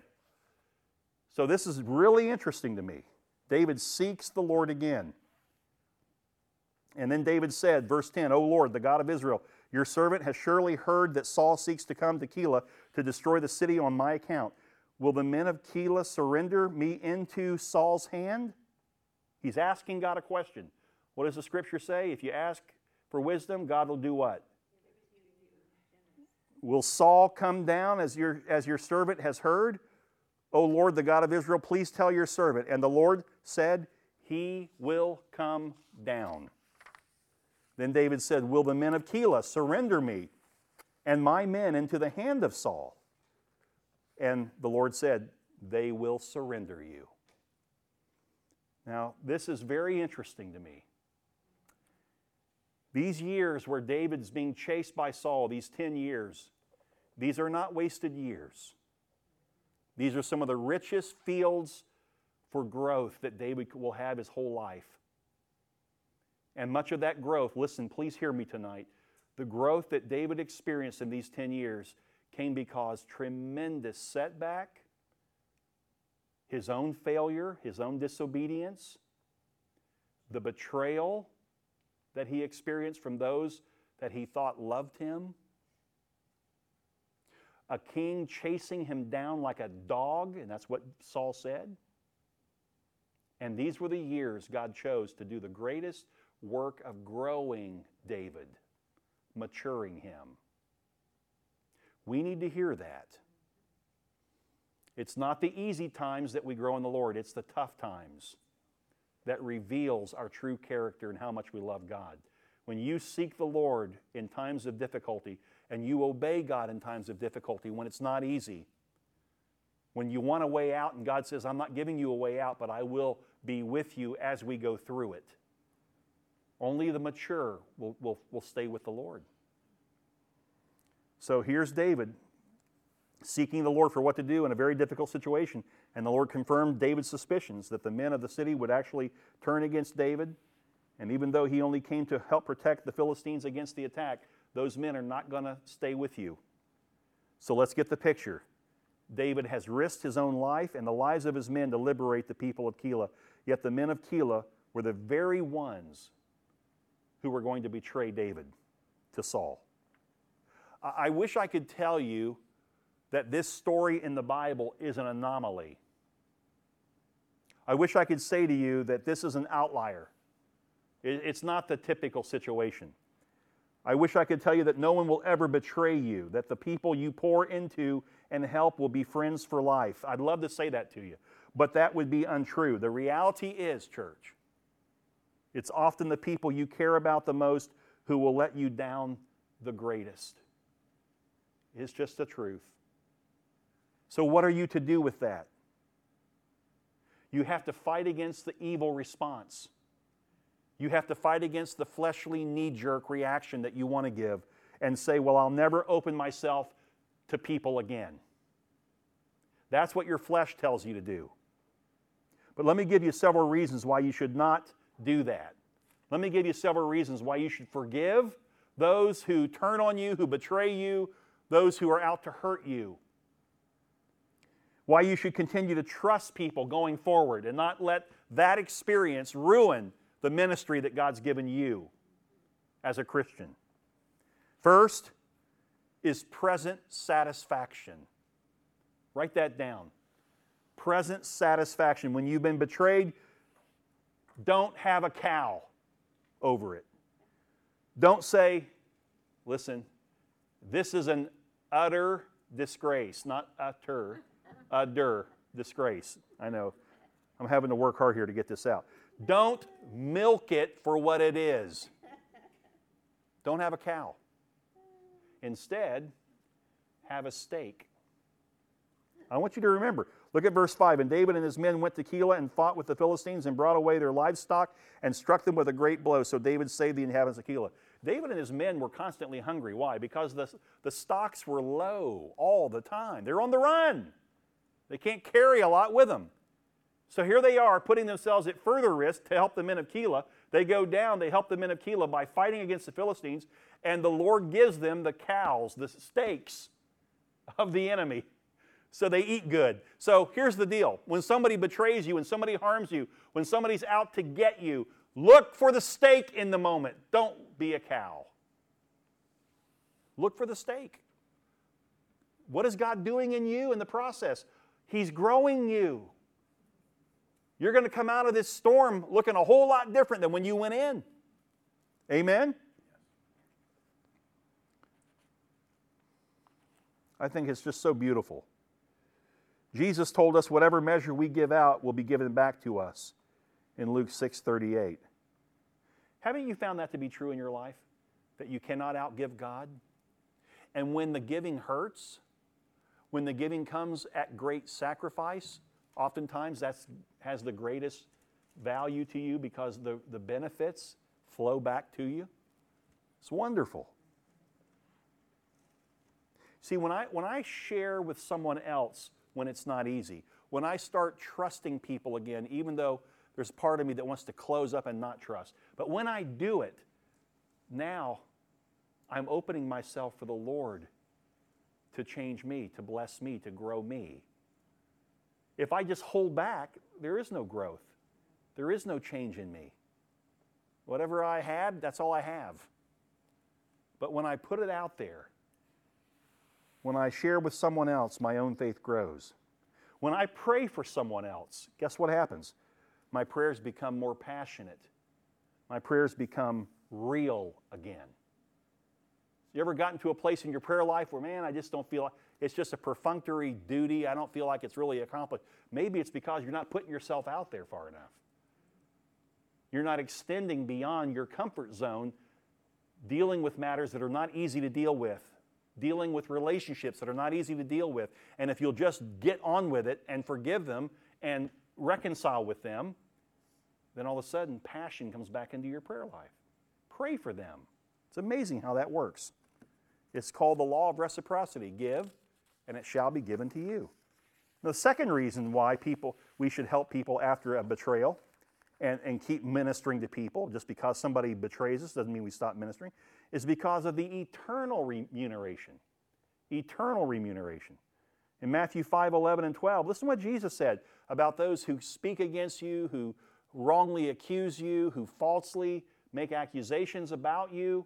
So this is really interesting to me. David seeks the Lord again. And then David said, verse 10, O Lord, the God of Israel, Your servant has surely heard that Saul seeks to come to Keilah to destroy the city on my account. Will the men of Keilah surrender me into Saul's hand? He's asking God a question. What does the scripture say? If you ask for wisdom, God will do what? Will Saul come down as your, as your servant has heard? O Lord, the God of Israel, please tell your servant. And the Lord said, He will come down. Then David said, Will the men of Keilah surrender me and my men into the hand of Saul? And the Lord said, They will surrender you. Now, this is very interesting to me. These years where David's being chased by Saul, these 10 years, these are not wasted years. These are some of the richest fields for growth that David will have his whole life. And much of that growth, listen, please hear me tonight. The growth that David experienced in these 10 years came because tremendous setback, his own failure, his own disobedience, the betrayal that he experienced from those that he thought loved him, a king chasing him down like a dog, and that's what Saul said. And these were the years God chose to do the greatest work of growing David, maturing him. We need to hear that. It's not the easy times that we grow in the Lord, it's the tough times that reveals our true character and how much we love God. When you seek the Lord in times of difficulty and you obey God in times of difficulty when it's not easy, when you want a way out and God says, I'm not giving you a way out, but I will be with you as we go through it. Only the mature will, will, will stay with the Lord. So here's David seeking the Lord for what to do in a very difficult situation. And the Lord confirmed David's suspicions that the men of the city would actually turn against David. And even though he only came to help protect the Philistines against the attack, those men are not going to stay with you. So let's get the picture. David has risked his own life and the lives of his men to liberate the people of Keilah. Yet the men of Keilah were the very ones who were going to betray David to Saul. I wish I could tell you that this story in the Bible is an anomaly. I wish I could say to you that this is an outlier. It's not the typical situation. I wish I could tell you that no one will ever betray you, that the people you pour into and help will be friends for life. I'd love to say that to you, but that would be untrue. The reality is, church, it's often the people you care about the most who will let you down the greatest. It's just the truth. So, what are you to do with that? You have to fight against the evil response. You have to fight against the fleshly knee jerk reaction that you want to give and say, Well, I'll never open myself to people again. That's what your flesh tells you to do. But let me give you several reasons why you should not do that. Let me give you several reasons why you should forgive those who turn on you, who betray you, those who are out to hurt you. Why you should continue to trust people going forward and not let that experience ruin the ministry that God's given you as a Christian. First is present satisfaction. Write that down. Present satisfaction. When you've been betrayed, don't have a cow over it. Don't say, listen, this is an utter disgrace, not utter, utter disgrace. I know. I'm having to work hard here to get this out. Don't milk it for what it is. Don't have a cow. Instead, have a steak. I want you to remember. Look at verse 5. And David and his men went to Keilah and fought with the Philistines and brought away their livestock and struck them with a great blow. So David saved the inhabitants of Keilah. David and his men were constantly hungry. Why? Because the, the stocks were low all the time. They're on the run. They can't carry a lot with them. So here they are putting themselves at further risk to help the men of Keilah. They go down, they help the men of Keilah by fighting against the Philistines, and the Lord gives them the cows, the steaks of the enemy. So they eat good. So here's the deal when somebody betrays you, when somebody harms you, when somebody's out to get you, look for the steak in the moment. Don't be a cow. Look for the stake. What is God doing in you in the process? He's growing you. You're going to come out of this storm looking a whole lot different than when you went in. Amen? I think it's just so beautiful. Jesus told us whatever measure we give out will be given back to us in Luke 6:38. Haven't you found that to be true in your life? That you cannot outgive God? And when the giving hurts, when the giving comes at great sacrifice, oftentimes that has the greatest value to you because the, the benefits flow back to you. It's wonderful. See, when I, when I share with someone else when it's not easy, when I start trusting people again, even though there's part of me that wants to close up and not trust, but when I do it, now I'm opening myself for the Lord to change me, to bless me, to grow me. If I just hold back, there is no growth. There is no change in me. Whatever I had, that's all I have. But when I put it out there, when I share with someone else, my own faith grows. When I pray for someone else, guess what happens? My prayers become more passionate. My prayers become real again. You ever gotten to a place in your prayer life where, man, I just don't feel like it's just a perfunctory duty. I don't feel like it's really accomplished. Maybe it's because you're not putting yourself out there far enough. You're not extending beyond your comfort zone, dealing with matters that are not easy to deal with, dealing with relationships that are not easy to deal with. And if you'll just get on with it and forgive them and reconcile with them, then all of a sudden passion comes back into your prayer life. Pray for them. It's amazing how that works. It's called the law of reciprocity. Give, and it shall be given to you. The second reason why people we should help people after a betrayal and, and keep ministering to people, just because somebody betrays us doesn't mean we stop ministering, is because of the eternal remuneration. Eternal remuneration. In Matthew 5 11 and 12, listen to what Jesus said about those who speak against you, who wrongly accuse you, who falsely make accusations about you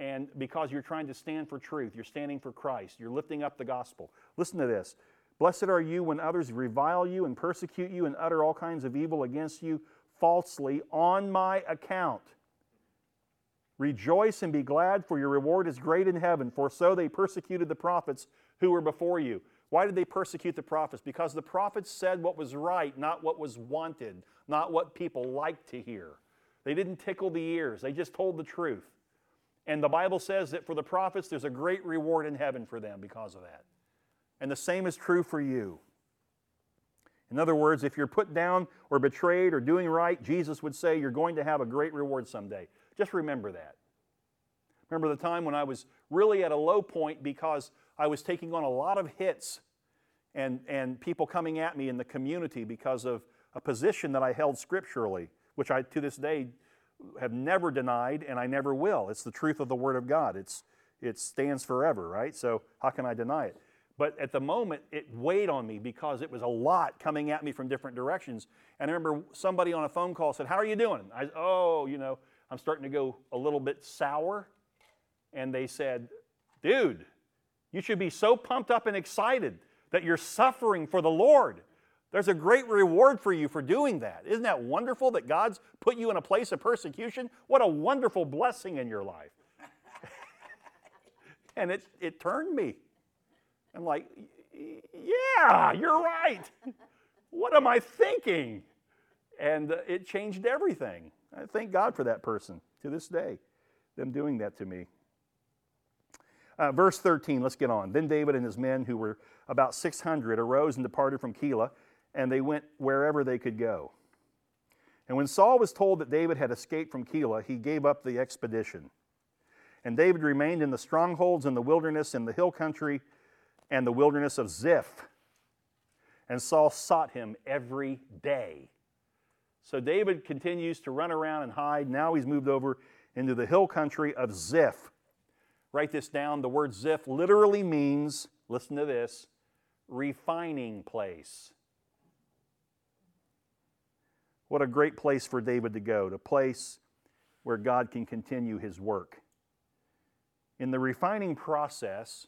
and because you're trying to stand for truth, you're standing for Christ, you're lifting up the gospel. Listen to this. Blessed are you when others revile you and persecute you and utter all kinds of evil against you falsely on my account. Rejoice and be glad, for your reward is great in heaven, for so they persecuted the prophets who were before you. Why did they persecute the prophets? Because the prophets said what was right, not what was wanted, not what people liked to hear. They didn't tickle the ears, they just told the truth. And the Bible says that for the prophets, there's a great reward in heaven for them because of that. And the same is true for you. In other words, if you're put down or betrayed or doing right, Jesus would say you're going to have a great reward someday. Just remember that. Remember the time when I was really at a low point because I was taking on a lot of hits and, and people coming at me in the community because of a position that I held scripturally, which I to this day have never denied and I never will. It's the truth of the Word of God. It's, it stands forever, right? So how can I deny it? But at the moment, it weighed on me because it was a lot coming at me from different directions. And I remember somebody on a phone call said, How are you doing? I said, Oh, you know, I'm starting to go a little bit sour. And they said, Dude, you should be so pumped up and excited that you're suffering for the Lord. There's a great reward for you for doing that. Isn't that wonderful that God's put you in a place of persecution? What a wonderful blessing in your life. and it, it turned me. I'm like, yeah, you're right. What am I thinking? And it changed everything. I thank God for that person to this day, them doing that to me. Uh, verse 13, let's get on. Then David and his men, who were about 600, arose and departed from Keilah and they went wherever they could go. And when Saul was told that David had escaped from Keilah, he gave up the expedition. And David remained in the strongholds in the wilderness, in the hill country, and the wilderness of Ziph. And Saul sought him every day. So David continues to run around and hide. Now he's moved over into the hill country of Ziph. Write this down. The word Ziph literally means, listen to this, refining place. What a great place for David to go, to place where God can continue his work. In the refining process,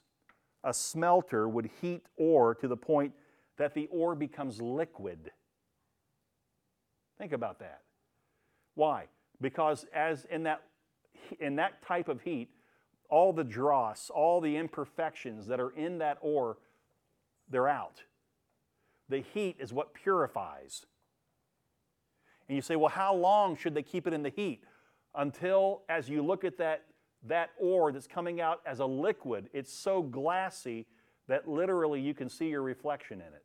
a smelter would heat ore to the point that the ore becomes liquid. Think about that. Why? Because as in that in that type of heat, all the dross, all the imperfections that are in that ore, they're out. The heat is what purifies. And you say, well, how long should they keep it in the heat? Until, as you look at that, that ore that's coming out as a liquid, it's so glassy that literally you can see your reflection in it.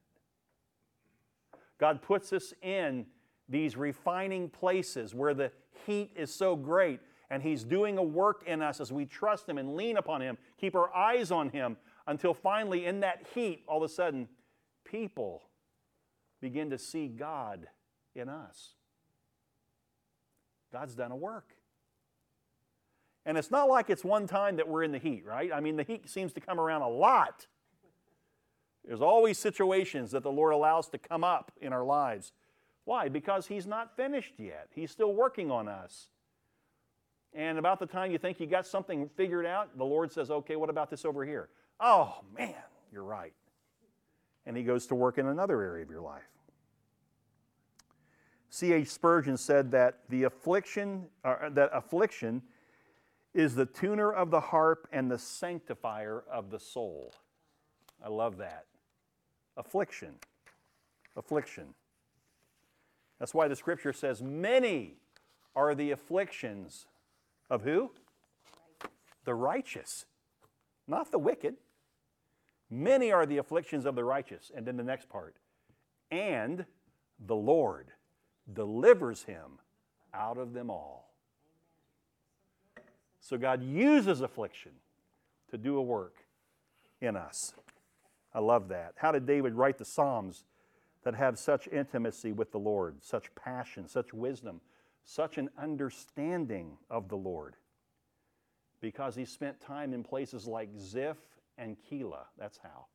God puts us in these refining places where the heat is so great, and He's doing a work in us as we trust Him and lean upon Him, keep our eyes on Him, until finally, in that heat, all of a sudden, people begin to see God in us. God's done a work. And it's not like it's one time that we're in the heat, right? I mean, the heat seems to come around a lot. There's always situations that the Lord allows to come up in our lives. Why? Because He's not finished yet. He's still working on us. And about the time you think you got something figured out, the Lord says, okay, what about this over here? Oh, man, you're right. And He goes to work in another area of your life. C.H. Spurgeon said that the affliction, uh, that affliction is the tuner of the harp and the sanctifier of the soul. I love that. Affliction. Affliction. That's why the scripture says, Many are the afflictions of who? The righteous, not the wicked. Many are the afflictions of the righteous. And then the next part, and the Lord delivers him out of them all. So God uses affliction to do a work in us. I love that. How did David write the Psalms that have such intimacy with the Lord, such passion, such wisdom, such an understanding of the Lord? Because he spent time in places like Ziph and Keilah. That's how.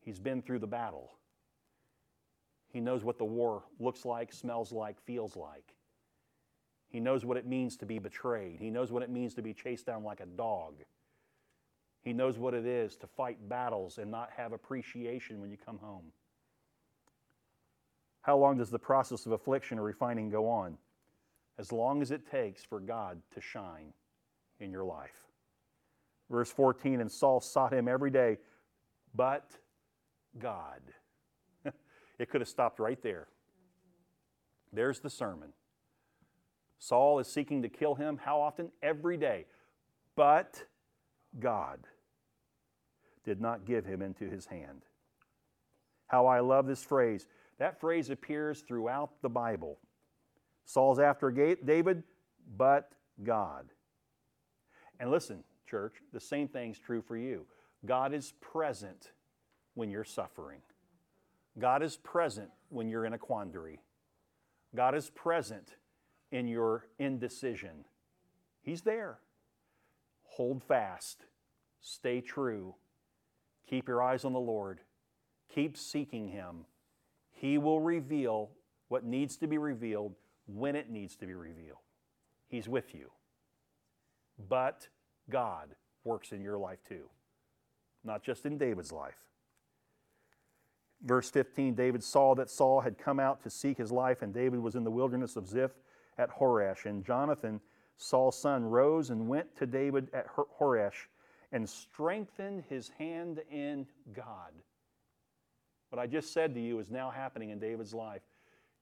He's been through the battle. He knows what the war looks like, smells like, feels like. He knows what it means to be betrayed. He knows what it means to be chased down like a dog. He knows what it is to fight battles and not have appreciation when you come home. How long does the process of affliction or refining go on? As long as it takes for God to shine in your life. Verse 14 And Saul sought him every day, but God. It could have stopped right there. There's the sermon. Saul is seeking to kill him. How often? Every day. But God did not give him into his hand. How I love this phrase. That phrase appears throughout the Bible. Saul's after David, but God. And listen, church, the same thing's true for you. God is present when you're suffering. God is present when you're in a quandary. God is present in your indecision. He's there. Hold fast, stay true, keep your eyes on the Lord, keep seeking Him. He will reveal what needs to be revealed when it needs to be revealed. He's with you. But God works in your life too, not just in David's life. Verse 15 David saw that Saul had come out to seek his life, and David was in the wilderness of Ziph at Horesh. And Jonathan, Saul's son, rose and went to David at Horesh and strengthened his hand in God. What I just said to you is now happening in David's life.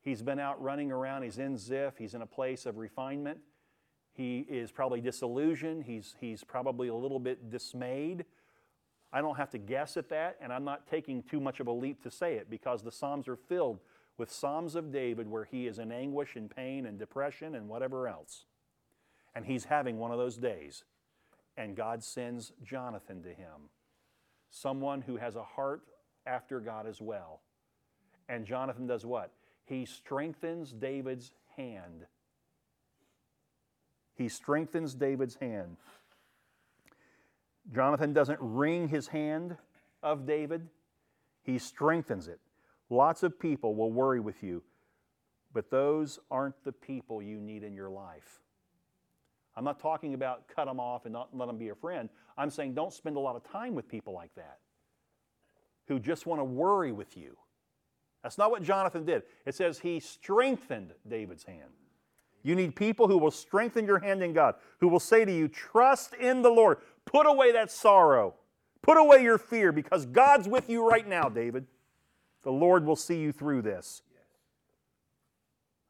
He's been out running around, he's in Ziph, he's in a place of refinement. He is probably disillusioned, he's, he's probably a little bit dismayed. I don't have to guess at that, and I'm not taking too much of a leap to say it because the Psalms are filled with Psalms of David where he is in anguish and pain and depression and whatever else. And he's having one of those days. And God sends Jonathan to him, someone who has a heart after God as well. And Jonathan does what? He strengthens David's hand. He strengthens David's hand. Jonathan doesn't wring his hand of David, he strengthens it. Lots of people will worry with you, but those aren't the people you need in your life. I'm not talking about cut them off and not let them be a friend. I'm saying don't spend a lot of time with people like that who just want to worry with you. That's not what Jonathan did. It says he strengthened David's hand. You need people who will strengthen your hand in God, who will say to you, Trust in the Lord. Put away that sorrow. Put away your fear because God's with you right now, David. The Lord will see you through this.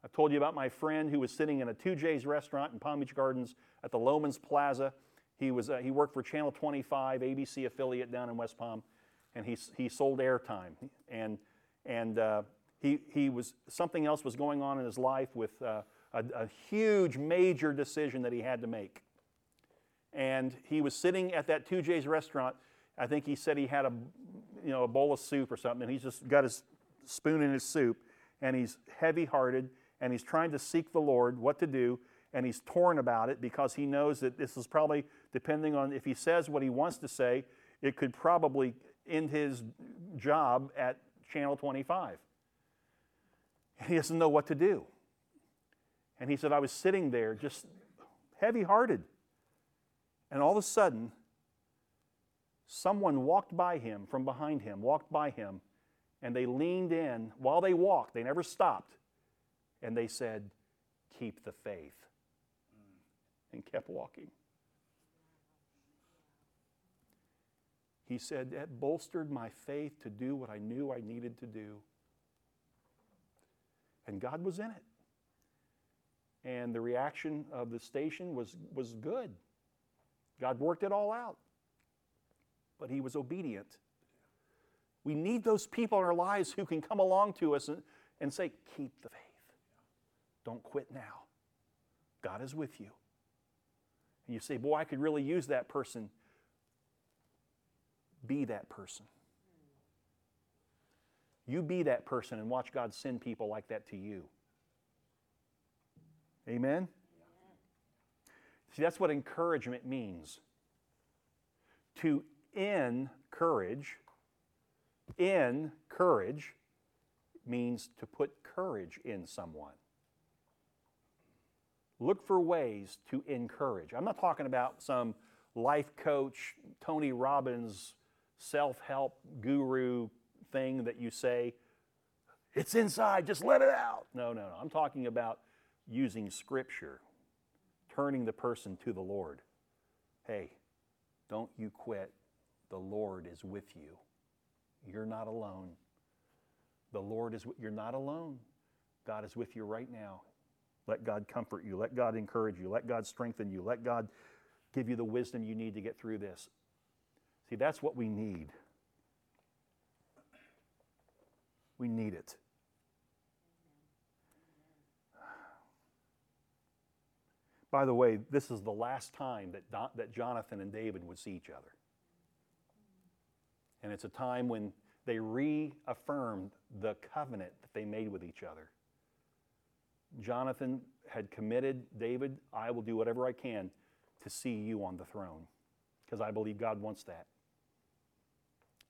I've told you about my friend who was sitting in a TooJay's restaurant in Palm Beach Gardens at the Loehmann's Plaza. He, was, uh, he worked for Channel 25, ABC affiliate down in West Palm, and he, he sold airtime. And, and uh, he, he was, something else was going on in his life with uh, a, a huge, major decision that he had to make. And he was sitting at that TooJay's restaurant. I think he said he had a, you know, a bowl of soup or something, and he's just got his spoon in his soup, and he's heavy hearted, and he's trying to seek the Lord what to do, and he's torn about it because he knows that this is probably, depending on if he says what he wants to say, it could probably end his job at Channel 25. And he doesn't know what to do. And he said, I was sitting there just heavy hearted. And all of a sudden, someone walked by him from behind him, walked by him, and they leaned in while they walked. They never stopped. And they said, Keep the faith. And kept walking. He said, That bolstered my faith to do what I knew I needed to do. And God was in it and the reaction of the station was, was good. God worked it all out, but he was obedient. We need those people in our lives who can come along to us and, and say, Keep the faith. Don't quit now. God is with you. And you say, Boy, I could really use that person. Be that person. You be that person and watch God send people like that to you. Amen? See, that's what encouragement means. To encourage, encourage means to put courage in someone. Look for ways to encourage. I'm not talking about some life coach, Tony Robbins, self help guru thing that you say, it's inside, just let it out. No, no, no. I'm talking about using Scripture, turning the person to the Lord. Hey, don't you quit. The Lord is with you. You're not alone. The Lord is, you're not alone. God is with you right now. Let God comfort you. Let God encourage you. Let God strengthen you. Let God give you the wisdom you need to get through this. See, that's what we need. We need it. By the way, this is the last time that, Don, that Jonathan and David would see each other. And it's a time when they reaffirmed the covenant that they made with each other. Jonathan had committed, David, I will do whatever I can to see you on the throne because I believe God wants that.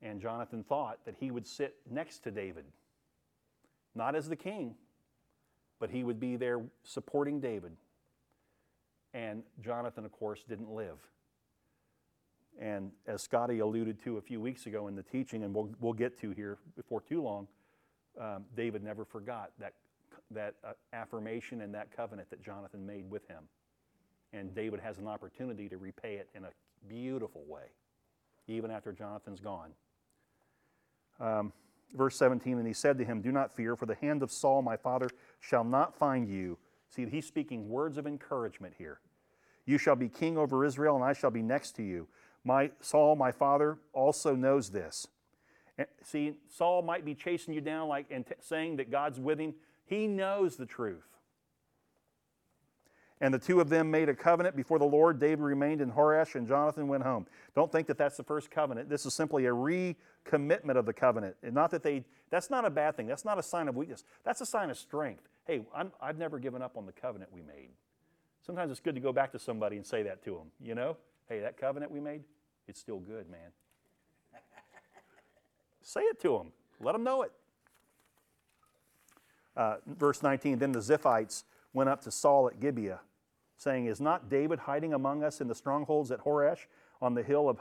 And Jonathan thought that he would sit next to David, not as the king, but he would be there supporting David and Jonathan, of course, didn't live. And as Scotty alluded to a few weeks ago in the teaching, and we'll, we'll get to here before too long, um, David never forgot that, that uh, affirmation and that covenant that Jonathan made with him. And David has an opportunity to repay it in a beautiful way, even after Jonathan's gone. Um, verse 17, and he said to him, Do not fear, for the hand of Saul my father shall not find you See, he's speaking words of encouragement here. You shall be king over Israel, and I shall be next to you. My Saul, my father, also knows this. And see, Saul might be chasing you down like and t- saying that God's with him. He knows the truth. And the two of them made a covenant before the Lord. David remained in Horesh, and Jonathan went home. Don't think that that's the first covenant. This is simply a recommitment of the covenant. And not that they, that's not a bad thing. That's not a sign of weakness. That's a sign of strength hey, I'm, I've never given up on the covenant we made. Sometimes it's good to go back to somebody and say that to them, you know? Hey, that covenant we made, it's still good, man. say it to them, let them know it. Uh, verse 19 Then the Ziphites went up to Saul at Gibeah saying, Is not David hiding among us in the strongholds at Horesh on the hill of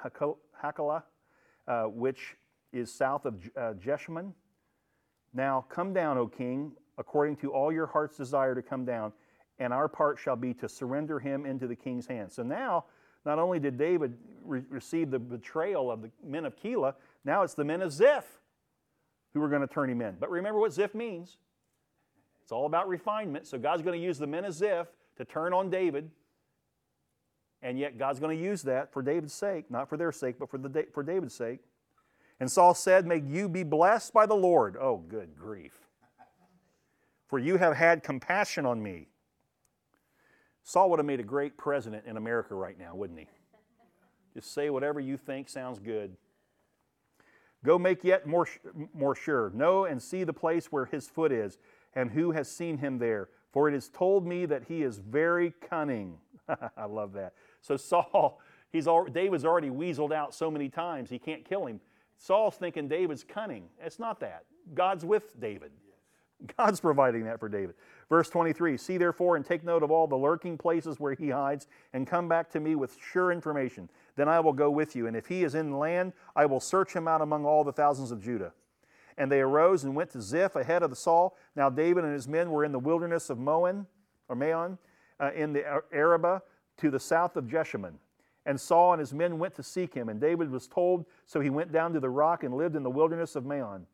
Hachilah, uh, which is south of uh, Jeshimon? Now come down, O king, according to all your heart's desire to come down, and our part shall be to surrender him into the king's hands. So now, not only did David re- receive the betrayal of the men of Keilah, now it's the men of Ziph who are going to turn him in. But remember what Ziph means. It's all about refinement. So God's going to use the men of Ziph to turn on David. And yet God's going to use that for David's sake, not for their sake, but for, the, for David's sake. And Saul said, May you be blessed by the Lord. Oh, good grief. For you have had compassion on me. Saul would have made a great president in America right now, wouldn't he? Just say whatever you think sounds good. Go make yet more, more sure. Know and see the place where his foot is, and who has seen him there. For it is told me that he is very cunning. I love that. So Saul, he's all, David's already weaseled out so many times he can't kill him. Saul's thinking David's cunning. It's not that. God's with David. God's providing that for David. Verse 23 See therefore and take note of all the lurking places where he hides, and come back to me with sure information. Then I will go with you. And if he is in the land, I will search him out among all the thousands of Judah. And they arose and went to Ziph ahead of the Saul. Now David and his men were in the wilderness of Moan, or Maon, uh, in the Arabah, to the south of Jeshimon. And Saul and his men went to seek him. And David was told, so he went down to the rock and lived in the wilderness of Maon.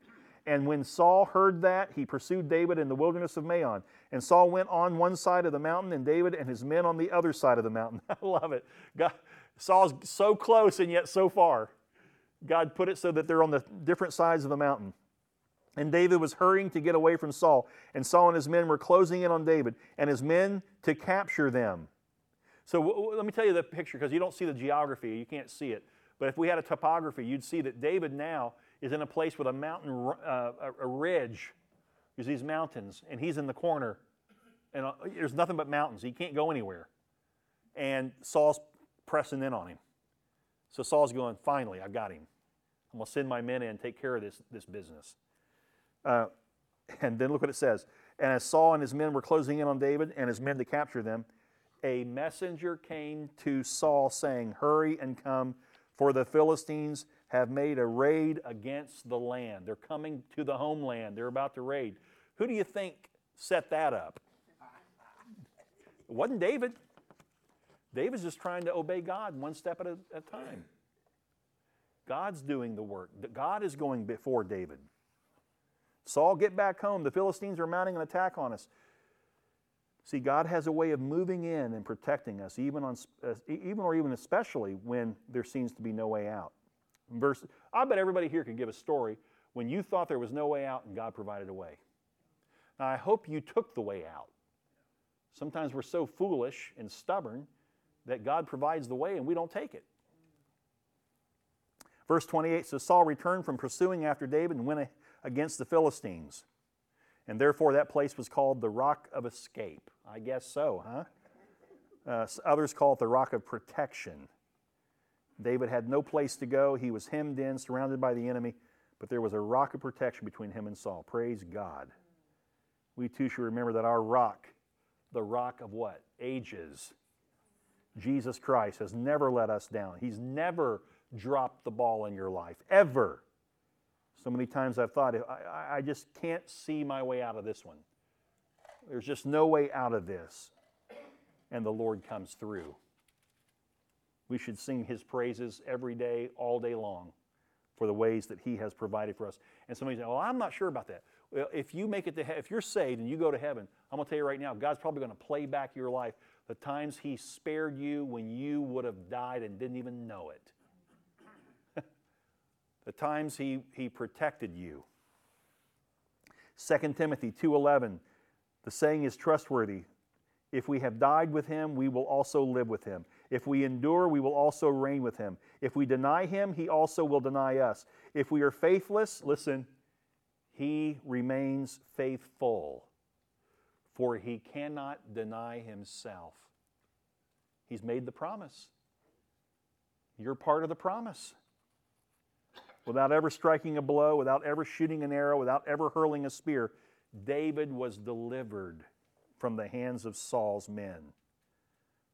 And when Saul heard that, he pursued David in the wilderness of Maon. And Saul went on one side of the mountain, and David and his men on the other side of the mountain. I love it. God, Saul's so close and yet so far. God put it so that they're on the different sides of the mountain. And David was hurrying to get away from Saul. And Saul and his men were closing in on David and his men to capture them. So w- w- let me tell you the picture because you don't see the geography, you can't see it. But if we had a topography, you'd see that David now is in a place with a mountain, uh, a, ridge. There's these mountains, and he's in the corner, and uh, there's nothing but mountains. He can't go anywhere. And Saul's pressing in on him. So Saul's going, finally, I've got him. I'm going to send my men in and take care of this, this business. Uh, and then look what it says. And as Saul and his men were closing in on David and his men to capture them, a messenger came to Saul saying, Hurry and come, for the Philistines have made a raid against the land. They're coming to the homeland. They're about to raid. Who do you think set that up? It wasn't David. David's just trying to obey God one step at a, at a time. God's doing the work. God is going before David. Saul, get back home. The Philistines are mounting an attack on us. See, God has a way of moving in and protecting us, even, on, uh, even or even especially when there seems to be no way out. Verse, I bet everybody here can give a story when you thought there was no way out and God provided a way. Now, I hope you took the way out. Sometimes we're so foolish and stubborn that God provides the way and we don't take it. Verse 28 says Saul returned from pursuing after David and went against the Philistines. And therefore, that place was called the Rock of Escape. I guess so, huh? Uh, others call it the Rock of Protection. David had no place to go. He was hemmed in, surrounded by the enemy, but there was a rock of protection between him and Saul. Praise God. We too should remember that our rock, the rock of what? Ages. Jesus Christ has never let us down. He's never dropped the ball in your life, ever. So many times I've thought, I, I just can't see my way out of this one. There's just no way out of this. And the Lord comes through. We should sing his praises every day, all day long, for the ways that he has provided for us. And somebody say, Well, I'm not sure about that. Well, if you make it to he- if you're saved and you go to heaven, I'm going to tell you right now, God's probably going to play back your life the times he spared you when you would have died and didn't even know it. the times he, he protected you. 2 Timothy 2:11 The saying is trustworthy. If we have died with him, we will also live with him. If we endure, we will also reign with him. If we deny him, he also will deny us. If we are faithless, listen, he remains faithful, for he cannot deny himself. He's made the promise. You're part of the promise. Without ever striking a blow, without ever shooting an arrow, without ever hurling a spear, David was delivered from the hands of Saul's men.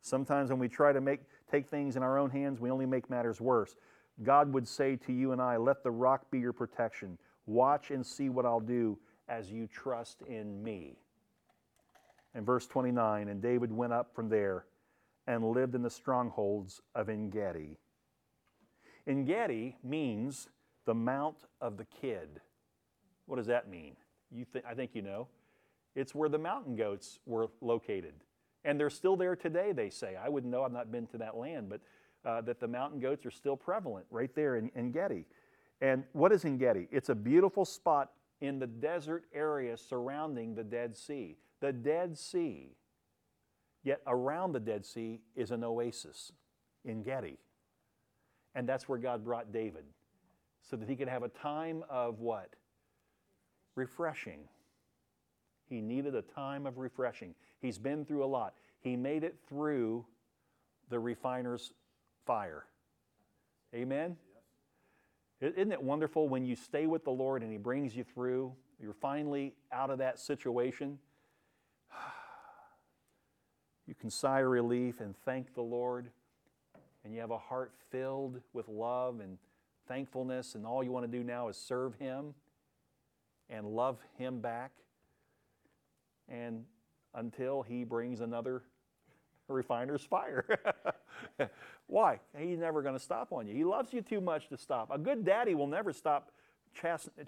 Sometimes when we try to make, take things in our own hands, we only make matters worse. God would say to you and I, Let the rock be your protection. Watch and see what I'll do as you trust in me. And verse 29 And David went up from there and lived in the strongholds of Engedi. Engedi means the Mount of the Kid. What does that mean? You th- I think you know. It's where the mountain goats were located. And they're still there today, they say. I wouldn't know, I've not been to that land, but uh, that the mountain goats are still prevalent right there in, in Gedi. And what is Engedi? It's a beautiful spot in the desert area surrounding the Dead Sea. The Dead Sea. Yet around the Dead Sea is an oasis Engedi. And that's where God brought David so that he could have a time of what? Refreshing. He needed a time of refreshing. He's been through a lot. He made it through the refiner's fire. Amen? Isn't it wonderful when you stay with the Lord and He brings you through? You're finally out of that situation. You can sigh relief and thank the Lord, and you have a heart filled with love and thankfulness, and all you want to do now is serve Him and love Him back. And until He brings another refiner's fire. Why? He's never going to stop on you. He loves you too much to stop. A good daddy will never stop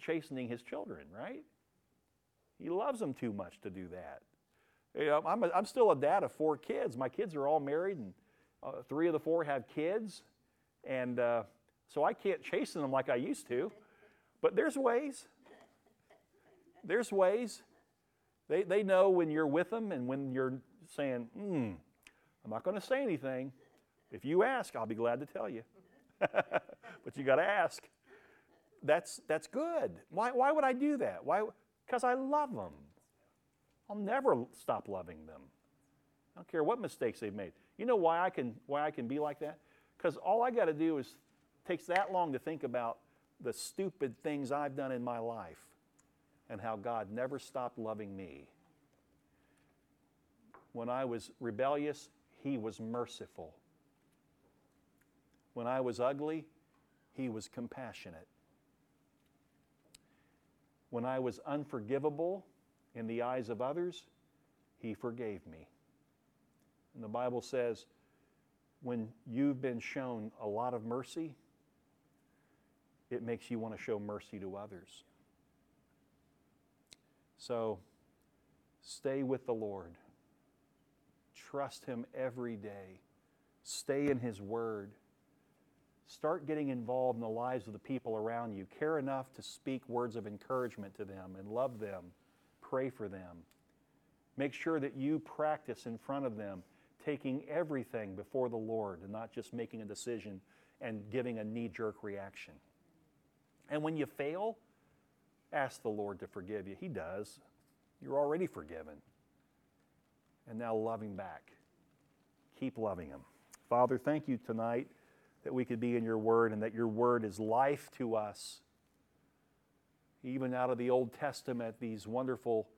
chastening his children, right? He loves them too much to do that. You know, I'm, a, I'm still a dad of four kids. My kids are all married, and uh, three of the four have kids. And uh, so I can't chasten them like I used to. But there's ways. There's ways. They, they know when you're with them and when you're saying, hmm, I'm not going to say anything. If you ask, I'll be glad to tell you. but you got to ask. That's, that's good. Why, why would I do that? Why? Because I love them. I'll never stop loving them. I don't care what mistakes they've made. You know why I can, why I can be like that? Because all I got to do is takes that long to think about the stupid things I've done in my life and how God never stopped loving me. When I was rebellious, He was merciful. When I was ugly, He was compassionate. When I was unforgivable in the eyes of others, He forgave me. And the Bible says, when you've been shown a lot of mercy, it makes you want to show mercy to others. So stay with the Lord. Trust Him every day. Stay in His Word. Start getting involved in the lives of the people around you. Care enough to speak words of encouragement to them and love them. Pray for them. Make sure that you practice in front of them, taking everything before the Lord and not just making a decision and giving a knee jerk reaction. And when you fail, ask the Lord to forgive you. He does. You're already forgiven. And now love Him back. Keep loving Him. Father, thank you tonight that we could be in your word and that your word is life to us. Even out of the Old Testament, these wonderful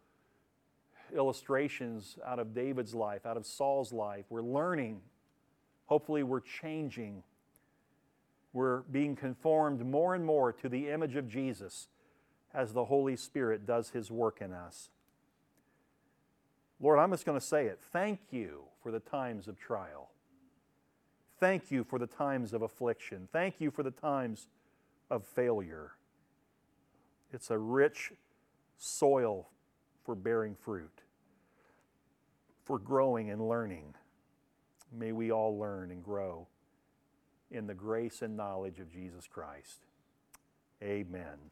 illustrations out of David's life, out of Saul's life. We're learning. Hopefully, we're changing. We're being conformed more and more to the image of Jesus as the Holy Spirit does His work in us. Lord, I'm just going to say it. Thank you for the times of trial. Thank you for the times of affliction. Thank you for the times of failure. It's a rich soil for bearing fruit, for growing and learning. May we all learn and grow in the grace and knowledge of Jesus Christ. Amen.